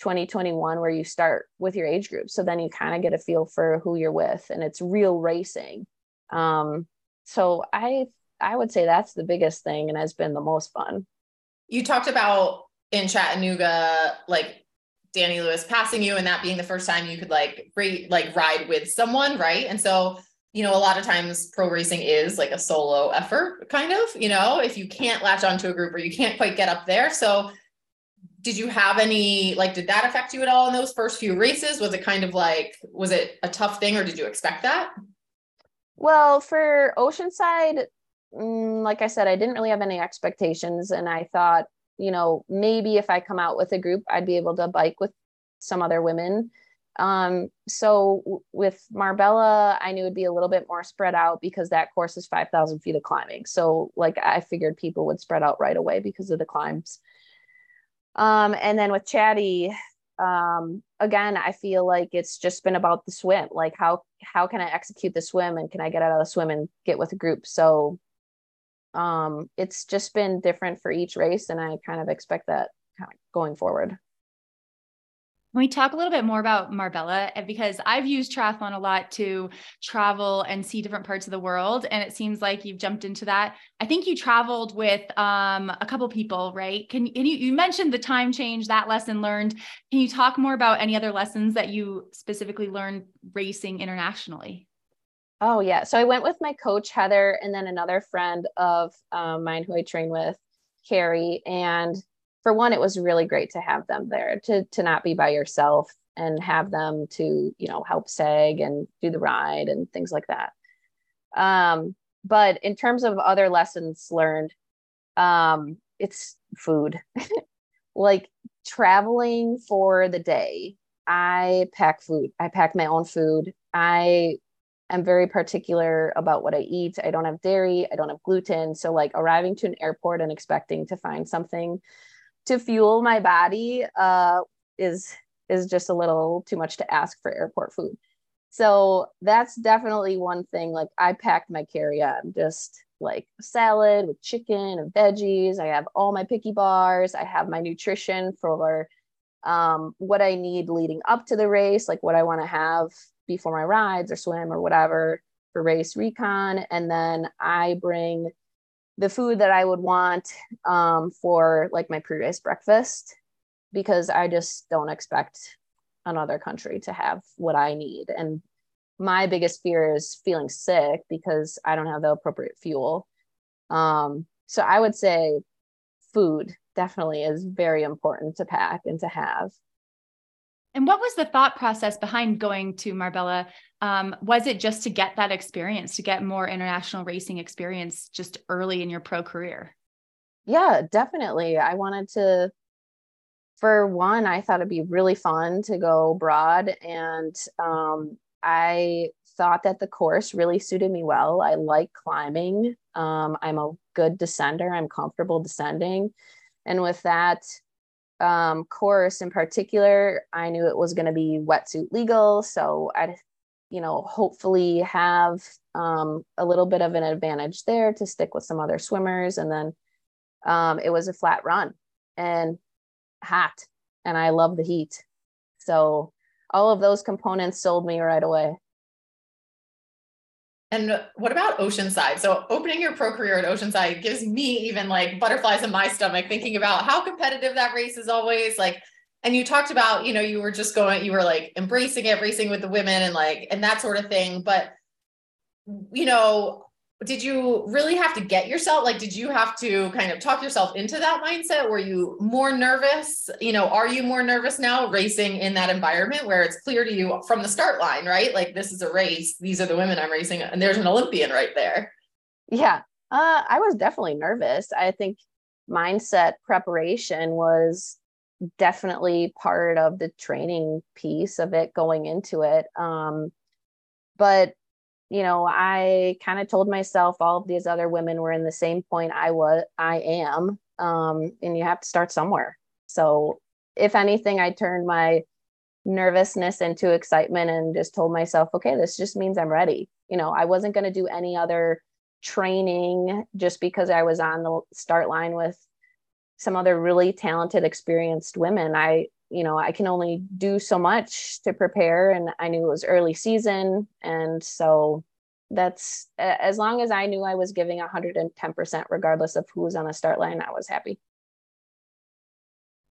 2021, where you start with your age group. So then you kind of get a feel for who you're with and it's real racing. Um, so I I would say that's the biggest thing and has been the most fun. You talked about in Chattanooga, like Dani Lewis passing you and that being the first time you could like rate, like ride with someone, right? And so, you know, a lot of times pro racing is like a solo effort, kind of, you know, if you can't latch onto a group or you can't quite get up there. So did you have any like did that affect you at all in those first few races? Was it kind of like was it a tough thing or did you expect that? Well, for Oceanside, mm, like I said, I didn't really have any expectations. And I thought, you know, maybe if I come out with a group, I'd be able to bike with some other women. Um, so w- with Marbella, I knew it'd be a little bit more spread out because that course is 5,000 feet of climbing. So, like, I figured people would spread out right away because of the climbs. Um, and then with Chatty, um, again, I feel like it's just been about the swim. Like, how how can I execute the swim, and can I get out of the swim and get with a group? So um, it's just been different for each race, and I kind of expect that going forward. Can we talk a little bit more about Marbella? Because I've used triathlon a lot to travel and see different parts of the world. And it seems like you've jumped into that. I think you traveled with um, a couple people, right? Can, can you, you mentioned the time change, that lesson learned. Can you talk more about any other lessons that you specifically learned racing internationally? Oh yeah. So I went with my coach Heather and then another friend of um, mine who I train with, Carrie. And for one, it was really great to have them there to to not be by yourself and have them to you know help seg and do the ride and things like that. Um, but in terms of other lessons learned, um, it's food. like traveling for the day, I pack food. I pack my own food. I I'm very particular about what I eat. I don't have dairy, I don't have gluten. So, like arriving to an airport and expecting to find something to fuel my body uh, is is just a little too much to ask for airport food. So that's definitely one thing. Like I packed my carry-on, just like salad with chicken and veggies. I have all my picky bars. I have my nutrition for um, what I need leading up to the race, like what I want to have before my rides or swim or whatever for race recon. And then I bring the food that I would want um, for like my pre-race breakfast because I just don't expect another country to have what I need. And my biggest fear is feeling sick because I don't have the appropriate fuel. Um, so I would say food definitely is very important to pack and to have. And what was the thought process behind going to Marbella? Um, was it just to get that experience, to get more international racing experience just early in your pro career? Yeah, definitely. I wanted to, for one, I thought it'd be really fun to go broad. And um, I thought that the course really suited me well. I like climbing. Um, I'm a good descender. I'm comfortable descending. And with that um, course in particular, I knew it was going to be wetsuit legal. So I'd, you know, hopefully have um, a little bit of an advantage there to stick with some other swimmers. And then um, it was a flat run and hot. And I love the heat. So all of those components sold me right away. And what about Oceanside? So opening your pro career at Oceanside gives me even like butterflies in my stomach thinking about how competitive that race is always like. And you talked about, you know, you were just going, you were like embracing it, racing with the women and like, and that sort of thing. But, you know, did you really have to get yourself like did you have to kind of talk yourself into that mindset? Were you more nervous? You know are you more nervous now racing in that environment where it's clear to you from the start line right? Like this is a race. These are the women i'm racing and there's an olympian right there. Yeah. Uh, i was definitely nervous. I think mindset preparation was definitely part of the training piece of it going into it. Um, but you know, I kind of told myself all of these other women were in the same point I was, I am, um, and you have to start somewhere. So, if anything, I turned my nervousness into excitement and just told myself, okay, this just means I'm ready. You know, I wasn't going to do any other training just because I was on the start line with some other really talented, experienced women. I you know, I can only do so much to prepare. And I knew it was early season. And so that's as long as I knew I was giving 110%, regardless of who was on the start line, I was happy.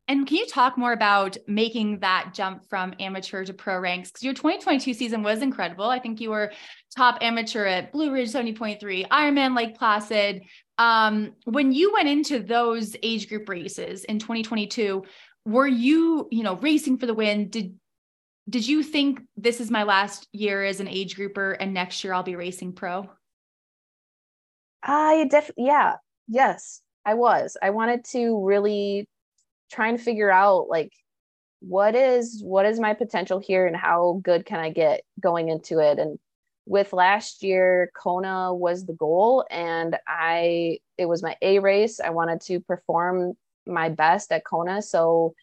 And can you talk more about making that jump from amateur to pro ranks? Because your 2022 season was incredible. I think you were top amateur at Blue Ridge 70.3, Ironman Lake Placid. Um, when you went into those age group races in 2022, were you you know racing for the win? Did did you think this is my last year as an age grouper and next year i'll be racing pro? I definitely yeah yes i was. I wanted to really try and figure out like what is what is my potential here and how good can i get going into it? And with last year kona was the goal and i it was my a race. I wanted to perform my best at Kona. So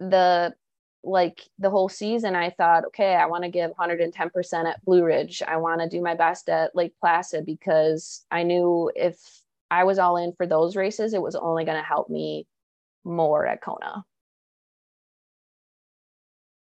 the like the whole season I thought, okay, I want to give 110% at Blue Ridge. I want to do my best at Lake Placid because I knew if I was all in for those races, it was only going to help me more at Kona.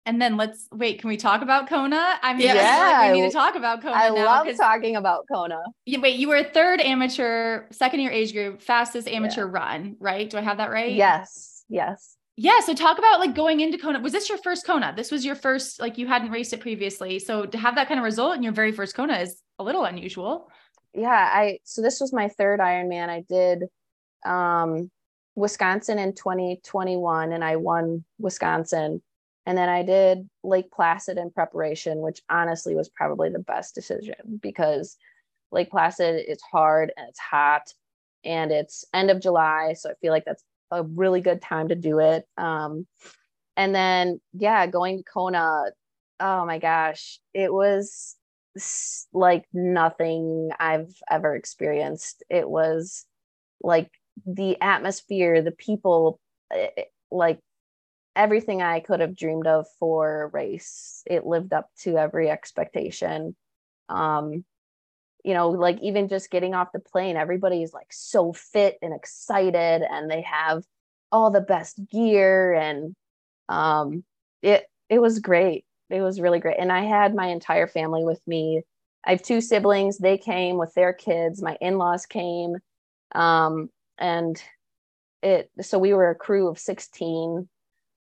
And then let's wait. Can we talk about Kona? I mean, yeah, like we need to talk about Kona. I now, love talking about Kona. You, wait, you were third amateur, second year age group, fastest amateur yeah. run, right? Do I have that right? Yes. Yes. Yeah. So talk about like going into Kona. Was this your first Kona? This was your first, like you hadn't raced it previously. So to have that kind of result in your very first Kona is a little unusual. Yeah. I, so this was my third Ironman. I did um, Wisconsin in 2021 and I won Wisconsin and then I did Lake Placid in preparation, which honestly was probably the best decision because Lake Placid is hard and it's hot and it's end of July. So I feel like that's a really good time to do it. Um, and then, yeah, going to Kona, oh my gosh, it was like nothing I've ever experienced. It was like the atmosphere, the people, it, eh, eh, like everything I could have dreamed of for race. It lived up to every expectation. Um, you know, like even just getting off the plane, everybody's like so fit and excited and they have all the best gear and um it it was great. It was really great. And I had my entire family with me. I have two siblings. They came with their kids. My in-laws came. Um, and it so we were a crew of 16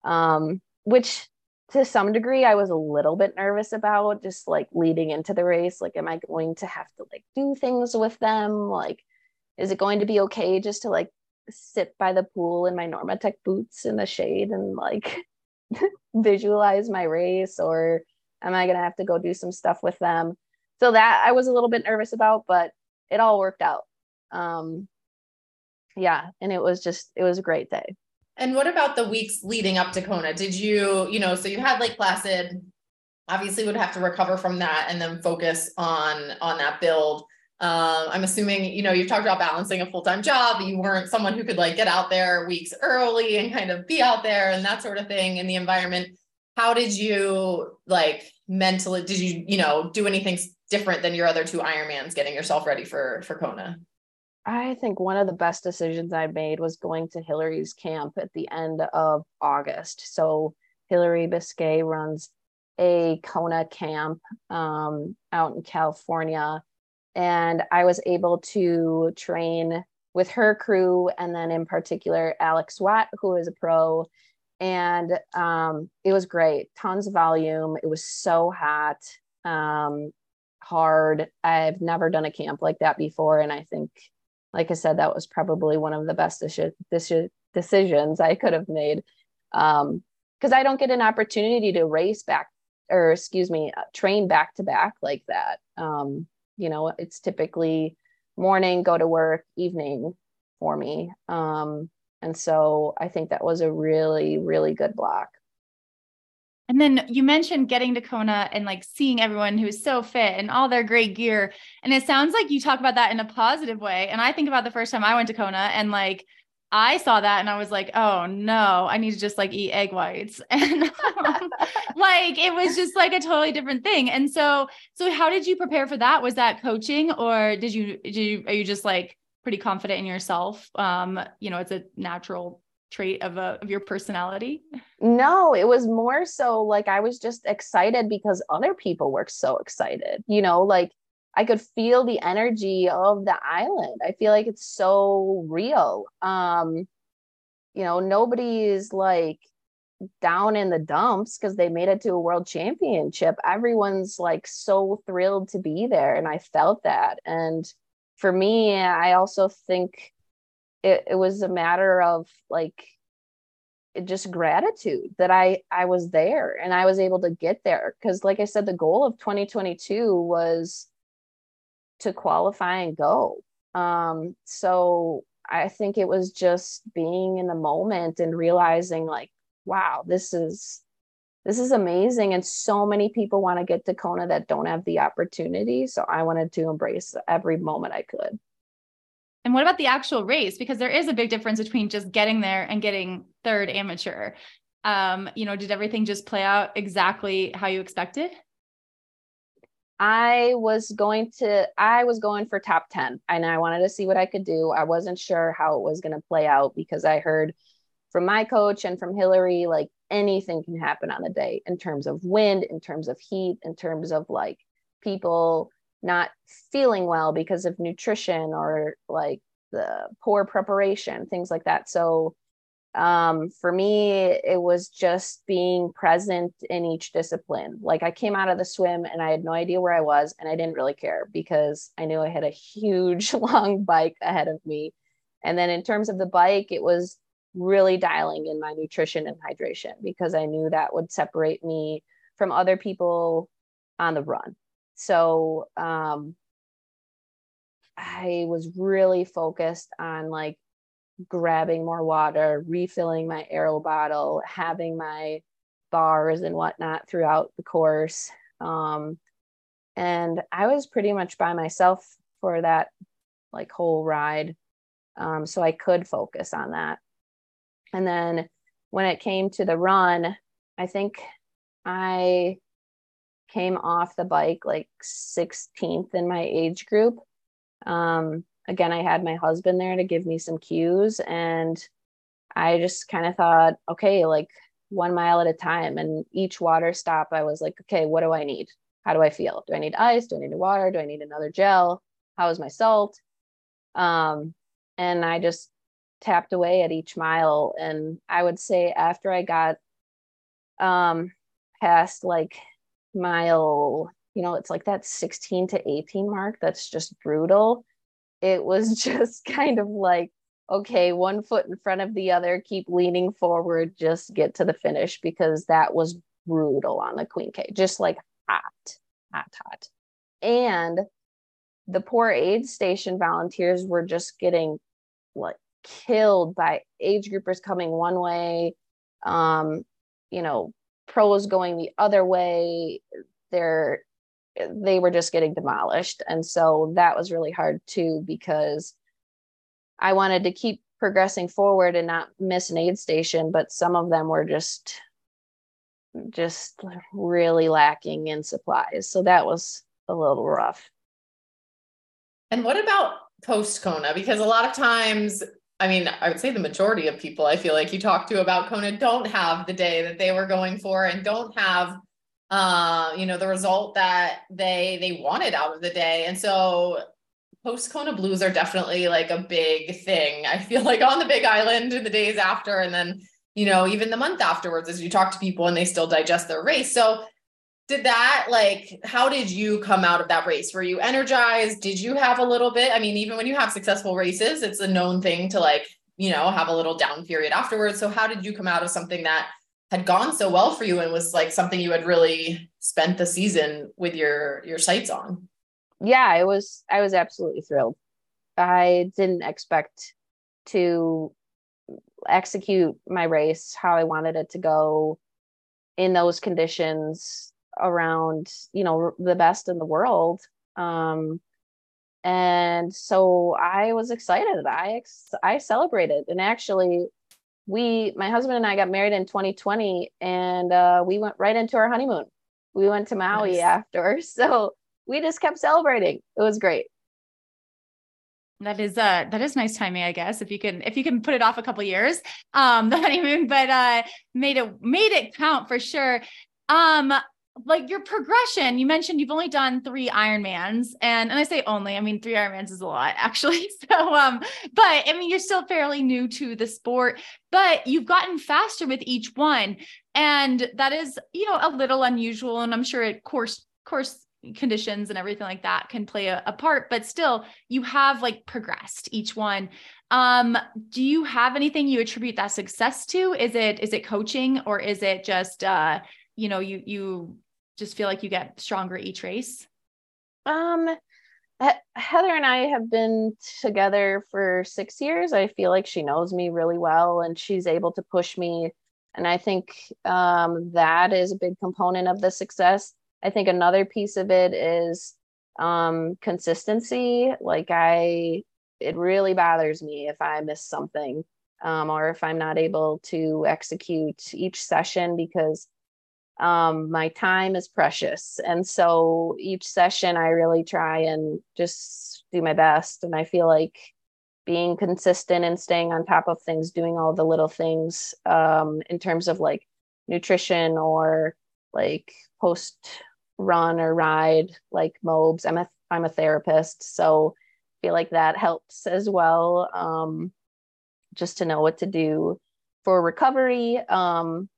um, which to some degree I was a little bit nervous about just like leading into the race. Like, am I going to have to like do things with them? Like, is it going to be okay just to like sit by the pool in my Normatec boots in the shade and like visualize my race? Or am I going to have to go do some stuff with them? So that I was a little bit nervous about, but it all worked out. Um, yeah. And it was just, it was a great day. And what about the weeks leading up to Kona? Did you, you know, so you had Lake Placid, obviously would have to recover from that and then focus on on that build. Um, I'm assuming, you know, you've talked about balancing a full-time job. You weren't someone who could like get out there weeks early and kind of be out there and that sort of thing in the environment. How did you like mentally, did you, you know, do anything different than your other two Ironmans getting yourself ready for, for Kona? I think one of the best decisions I made was going to Hillary's camp at the end of August. So Hillary Biscay runs a Kona camp um, out in California and I was able to train with her crew, and then in particular Alex Watt, who is a pro. And um, it was great, tons of volume. It was so hot, um, hard. I've never done a camp like that before, and I think, like I said, that was probably one of the best decisions I could have made. because um, I don't get an opportunity to race back, or excuse me, uh, train back to back like that. Um, you know it's typically morning go to work evening for me um, and so i think that was a really really good block and then you mentioned getting to Kona and like seeing everyone who's so fit and all their great gear. And it sounds like you talk about that in a positive way. And I think about the first time I went to Kona and like I saw that and I was like, oh no, I need to just like eat egg whites. And um, like it was just like a totally different thing. And so, so how did you prepare for that? Was that coaching or did you, did you, are you just like pretty confident in yourself? Um, you know, it's a natural trait of a of your personality? No, it was more so like I was just excited because other people were so excited. You know, like I could feel the energy of the island. I feel like it's so real. Um, you know, nobody's like down in the dumps because they made it to a world championship. Everyone's like so thrilled to be there. And I felt that. And for me, I also think it, it was a matter of like just gratitude that I I was there and I was able to get there. Cause like I said, the goal of 2022 was to qualify and go. Um, so I think it was just being in the moment and realizing like, wow, this is this is amazing. And so many people want to get to Kona that don't have the opportunity. So I wanted to embrace every moment I could. And what about the actual race? Because there is a big difference between just getting there and getting third amateur. Um, you know, did everything just play out exactly how you expected? I was going to, I was going for top 10 and I wanted to see what I could do. I wasn't sure how it was going to play out because I heard from my coach and from Hillary like anything can happen on the day in terms of wind, in terms of heat, in terms of like people not feeling well because of nutrition or like the poor preparation, things like that. So um, for me, it was just being present in each discipline. Like I came out of the swim and I had no idea where I was, and I didn't really care because I knew I had a huge, long bike ahead of me. And then in terms of the bike, it was really dialing in my nutrition and hydration because I knew that would separate me from other people on the run. So um, I was really focused on like grabbing more water, refilling my aero bottle, having my bars and whatnot throughout the course. Um, and I was pretty much by myself for that like whole ride. Um, so I could focus on that. And then when it came to the run, I think I came off the bike like 16th in my age group. Um, again, I had my husband there to give me some cues. And I just kind of thought, okay, like one mile at a time. And each water stop, I was like, okay, what do I need? How do I feel? Do I need ice? Do I need water? Do I need another gel? How is my salt? Um, and I just tapped away at each mile. And I would say after I got um, past like mile, you know, it's like that 16 to 18 mark, that's just brutal. It was just kind of like okay one foot in front of the other keep leaning forward just get to the finish because that was brutal on the queen k just like hot hot hot. And the poor aid station volunteers were just getting like killed by age groupers coming one way um you know pros going the other way they're they were just getting demolished. And so that was really hard too, because I wanted to keep progressing forward and not miss an aid station, but some of them were just just really lacking in supplies. So that was a little rough. And what about post Kona? Because a lot of times, I mean, I would say the majority of people I feel like you talk to about Kona don't have the day that they were going for and don't have uh, you know, the result that they they wanted out of the day. And so post Kona blues are definitely like a big thing. I feel like on the big island in the days after and then, you know, even the month afterwards as you talk to people and they still digest their race. So did that like how did you come out of that race? Were you energized? Did you have a little bit? I mean even when you have successful races it's a known thing to like you know have a little down period afterwards. So how did you come out of something that had gone so well for you and was like something you had really spent the season with your your sights on? Yeah i was i was absolutely thrilled. I didn't expect to execute my race how i wanted it to go in those conditions around you know the best in the world um and so i was excited i ex- i celebrated and actually we my husband and i got married in 2020 and uh, we went right into our honeymoon we went to maui nice. after so we just kept celebrating it was great that is uh that is nice timing, I guess. If you can if you can put it off a couple years, um, the honeymoon, but uh made it made it count for sure. Um, like your progression you mentioned you've only done three ironmans and and i say only i mean three ironmans is a lot actually so um but i mean you're still fairly new to the sport but you've gotten faster with each one and that is you know a little unusual and i'm sure it course course conditions and everything like that can play a, a part but still you have like progressed each one. Um do you have anything you attribute that success to? Is it is it coaching or is it just uh you know you you just feel like you get stronger each race? Um, Heather and I have been together for six years. I feel like she knows me really well and she's able to push me. And I think um, that is a big component of the success. I think another piece of it is um, consistency. Like, I, it really bothers me if I miss something um, or if I'm not able to execute each session because um, my time is precious. And so each session, I really try and just do my best. And I feel like being consistent and staying on top of things, doing all the little things um, in terms of like nutrition or like post run or ride, like MOBs. I'm a I'm a therapist, so I feel like that helps as well. Um, just to know what to do for recovery. Um,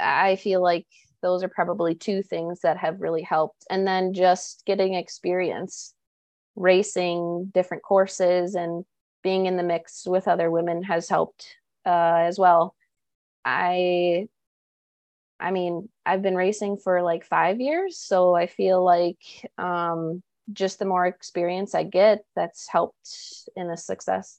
I feel like those are probably two things that have really helped. And then just getting experience, racing different courses and being in the mix with other women has helped uh, as well. I I mean, I've been racing for like five years, so I feel like um, just the more experience I get, that's helped in the success.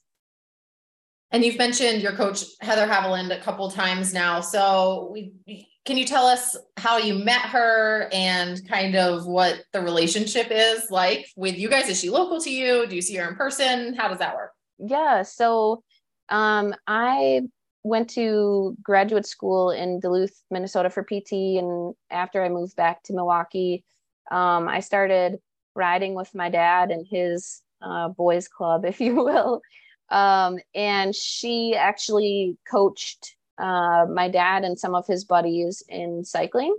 And you've mentioned your coach Heather Haviland a couple times now. So we can you tell us how you met her and kind of what the relationship is like with you guys? Is she local to you? Do you see her in person? How does that work? Yeah. So um, I went to graduate school in Duluth, Minnesota for PT. And after I moved back to Milwaukee, um, I started riding with my dad and his uh, boys club, if you will. Um, and she actually coached uh, my dad and some of his buddies in cycling.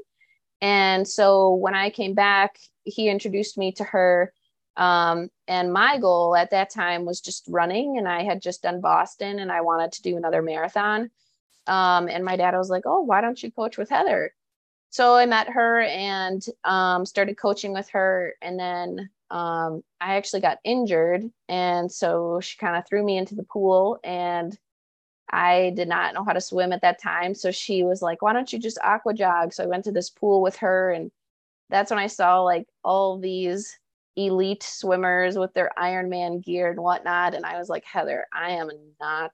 And so when I came back, he introduced me to her. Um, and my goal at that time was just running, and I had just done Boston and I wanted to do another marathon. Um, and my dad was like, Oh, why don't you coach with Heather? So I met her and um, started coaching with her. And then um, I actually got injured. And so she kind of threw me into the pool and I did not know how to swim at that time. So she was like, why don't you just aqua jog? So I went to this pool with her. And that's when I saw like all these elite swimmers with their Ironman gear and whatnot. And I was like, Heather, I am not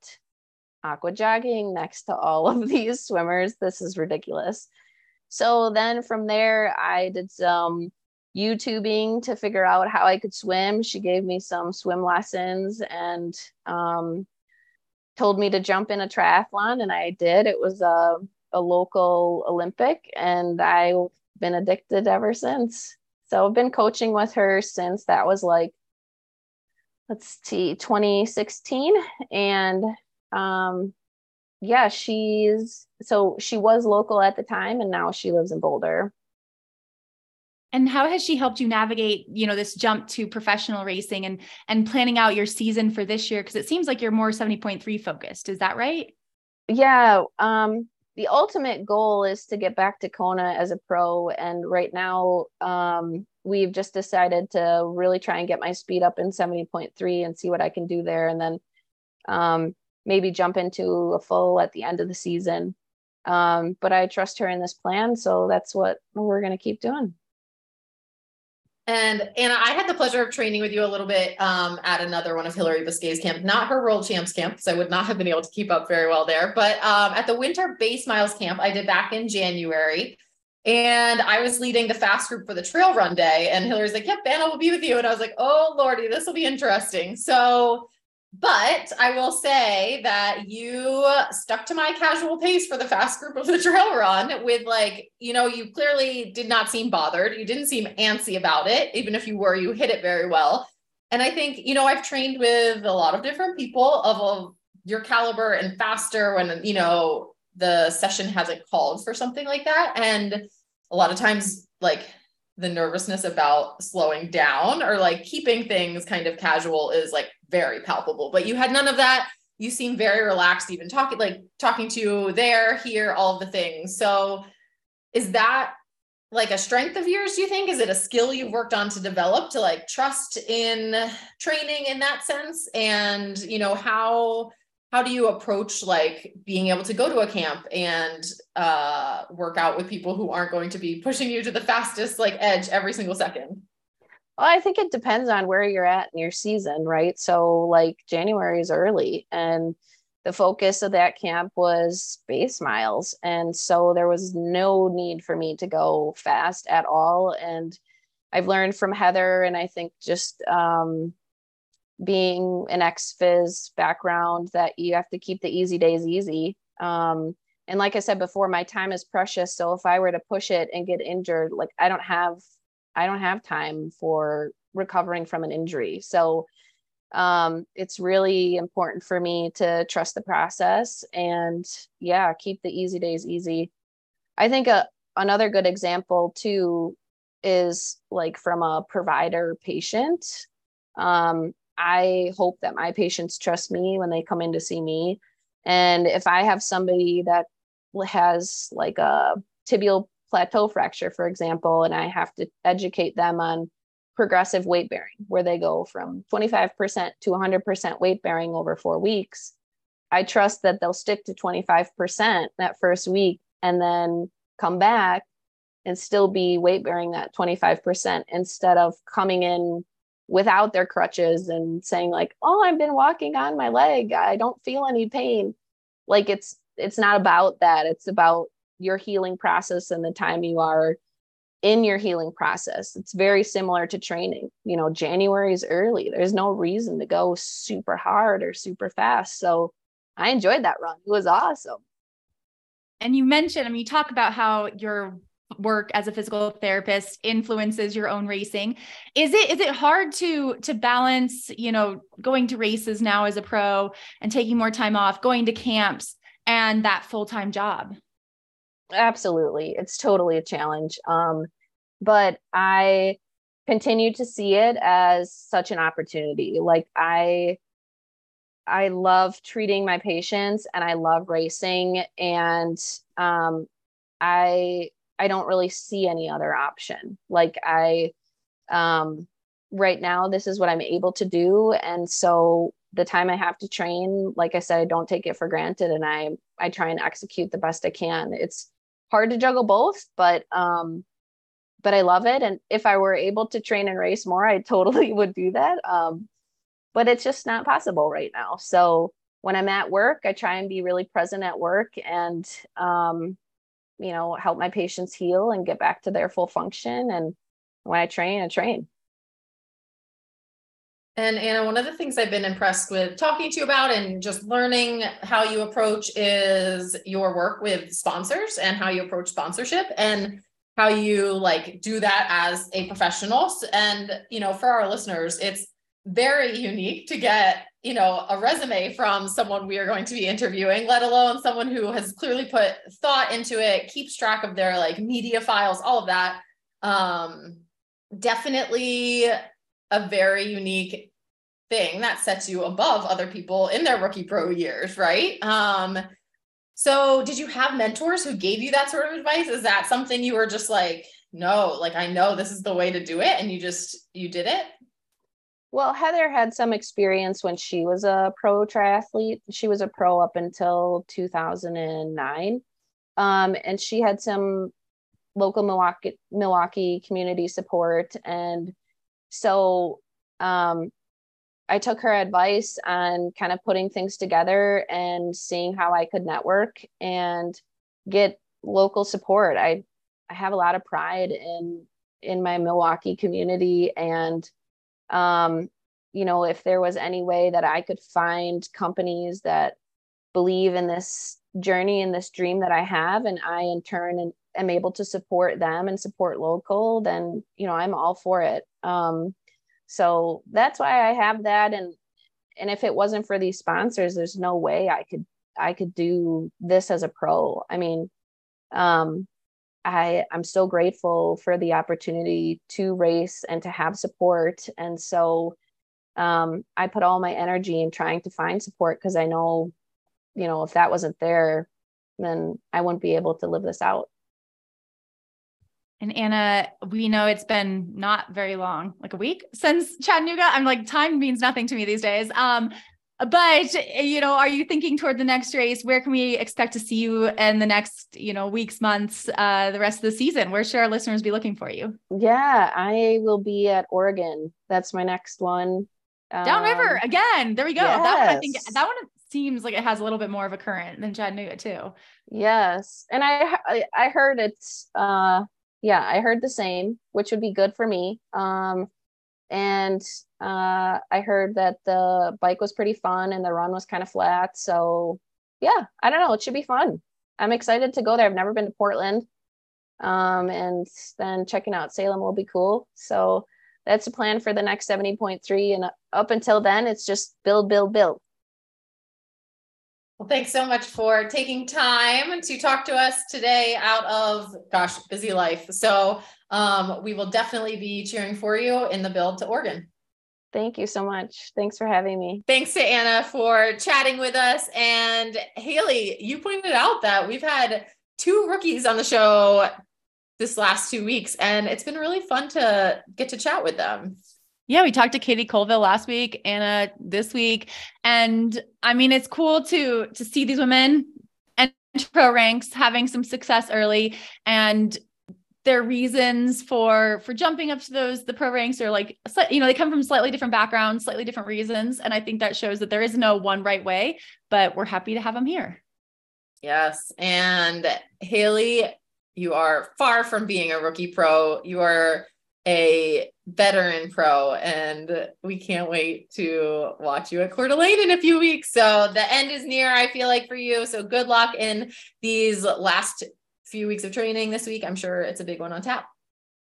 aqua jogging next to all of these swimmers. This is ridiculous. So then from there, I did some YouTubing to figure out how I could swim. She gave me some swim lessons and um, told me to jump in a triathlon, and I did. It was a, a local Olympic, and I've been addicted ever since. So I've been coaching with her since that was like, let's see, 2016. And um, yeah, she's so she was local at the time, and now she lives in Boulder. And how has she helped you navigate, you know, this jump to professional racing and and planning out your season for this year? Because it seems like you're more 70.3 focused. Is that right? Yeah. Um, the ultimate goal is to get back to Kona as a pro. And right now, um, we've just decided to really try and get my speed up in 70.3 and see what I can do there. And then um, maybe jump into a full at the end of the season. Um, but I trust her in this plan. So that's what we're going to keep doing. And Anna, I had the pleasure of training with you a little bit um, at another one of Hillary Biscay's camp, not her World Champs camp, because I would not have been able to keep up very well there. But um, at the Winter Base Miles camp, I did back in January. And I was leading the fast group for the trail run day. And Hillary's like, Yep, Anna will be with you. And I was like, Oh, Lordy, this will be interesting. So but I will say that you stuck to my casual pace for the fast group of the trail run with like, you know, you clearly did not seem bothered. You didn't seem antsy about it. Even if you were, you hit it very well. And I think, you know, I've trained with a lot of different people of, of your caliber and faster when, you know, the session hasn't called for something like that. And a lot of times, like the nervousness about slowing down or like keeping things kind of casual is like very palpable. But you had none of that. You seem very relaxed, even talking like talking to there, here, all the things. So is that like a strength of yours, do you think? Is it a skill you've worked on to develop to like trust in training in that sense? And you know, how how do you approach like being able to go to a camp and uh, work out with people who aren't going to be pushing you to the fastest like edge every single second well i think it depends on where you're at in your season right so like january is early and the focus of that camp was base miles and so there was no need for me to go fast at all and i've learned from heather and i think just um, being an ex phys background that you have to keep the easy days easy. Um, and like I said before, my time is precious. So if I were to push it and get injured, like I don't have, I don't have time for recovering from an injury. So um, it's really important for me to trust the process and yeah, keep the easy days easy. I think a, another good example too is like from a provider patient. Um, I hope that my patients trust me when they come in to see me. And if I have somebody that has like a tibial plateau fracture, for example, and I have to educate them on progressive weight bearing, where they go from 25% to 100% weight bearing over four weeks, I trust that they'll stick to 25% that first week and then come back and still be weight bearing that 25% instead of coming in without their crutches and saying like oh i've been walking on my leg. I don't feel any pain. Like it's it's not about that. It's about your healing process and the time you are in your healing process. It's very similar to training. You know january is early. There's no reason to go super hard or super fast. So i enjoyed that run. It was awesome. And you mentioned i mean you talk about how your work as a physical therapist influences your own racing. Is it is it hard to to balance you know going to races now as a pro and taking more time off going to camps and that full-time job absolutely it's totally a challenge um but i continue to see it as such an opportunity like i I love treating my patients and I love racing and um, I I don't really see any other option. Like I um right now this is what I'm able to do and so the time I have to train, like I said, I don't take it for granted and I I try and execute the best I can. It's hard to juggle both, but um but I love it and if I were able to train and race more, I totally would do that. Um but it's just not possible right now. So when I'm at work, I try and be really present at work and um you know help my patients heal and get back to their full function and when I train, I train. And Anna, one of the things I've been impressed with talking to you about and just learning how you approach is your work with sponsors and how you approach sponsorship and how you like do that as a professional. And, you know, for our listeners, it's very unique to get, you know, a resume from someone we are going to be interviewing, let alone someone who has clearly put thought into it, keeps track of their like media files, all of that. Um, definitely a very unique thing that sets you above other people in their rookie pro years, right? Um, so did you have mentors who gave you that sort of advice? Is that something you were just like, no, like I know this is the way to do it and you just you did it? Well, Heather had some experience when she was a pro triathlete. She was a pro up until 2009. Um, and she had some local Milwaukee Milwaukee community support and so um, I took her advice on kind of putting things together and seeing how I could network and get local support. I I have a lot of pride in in my Milwaukee community and um you know if there was any way that I could find companies that believe in this journey and this dream that I have and I in turn am able to support them and support local then you know I'm all for it. Um so that's why i have that. And and if it wasn't for these sponsors there's no way i could i could do this as a pro. I mean um i i'm so grateful for the opportunity to race and to have support. And so um i put all my energy in trying to find support because i know you know if that wasn't there then i wouldn't be able to live this out and Anna, we know it's been not very long, like a week since Chattanooga. I'm like, time means nothing to me these days. Um, but you know, are you thinking toward the next race? Where can we expect to see you in the next, you know, weeks, months, uh, the rest of the season? Where should our listeners be looking for you? Yeah, I will be at Oregon. That's my next one. Downriver um, again. There we go. Yes. That one, I think that one seems like it has a little bit more of a current than Chattanooga too. Yes, and I I heard it's uh yeah, I heard the same, which would be good for me. Um, and uh, I heard that the bike was pretty fun and the run was kind of flat. So yeah, I don't know. It should be fun. I'm excited to go there. I've never been to Portland. Um, and then checking out Salem will be cool. So that's a plan for the next 70.3. And up until then, it's just build, build, build. Well, thanks so much for taking time to talk to us today out of, gosh, busy life. So um, we will definitely be cheering for you in the build to Oregon. Thank you so much. Thanks for having me. Thanks to Anna for chatting with us. And Haley, you pointed out that we've had two rookies on the show this last two weeks, and it's been really fun to get to chat with them. Yeah, we talked to Katie Colville last week, Anna this week, and I mean it's cool to to see these women and pro ranks having some success early and their reasons for for jumping up to those the pro ranks are like you know they come from slightly different backgrounds slightly different reasons and i think that shows that there is no one right way but we're happy to have them here. Yes and haley you are far from being a rookie pro. You are a veteran pro and we can't wait to watch you at Coeur d'Alene in a few weeks. So the end is near, I feel like for you. So good luck in these last few weeks of training this week. I'm sure it's a big one on tap.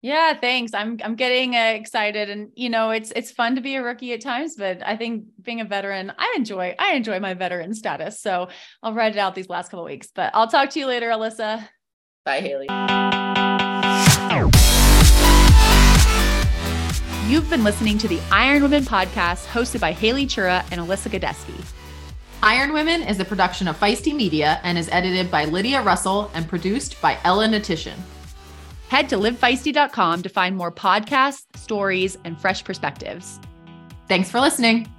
Yeah, thanks. I'm I'm getting uh, excited, and you know it's it's fun to be a rookie at times, but I think being a veteran, I enjoy I enjoy my veteran status. So I'll write it out these last couple weeks. But I'll talk to you later, Alyssa. Bye, Haley. You've been listening to the Iron Women podcast hosted by Haley Chura and Alyssa Godesky. Iron Women is a production of Feisty Media and is edited by Lydia Russell and produced by Ella Natishin. Head to livefeisty.com to find more podcasts, stories, and fresh perspectives. Thanks for listening.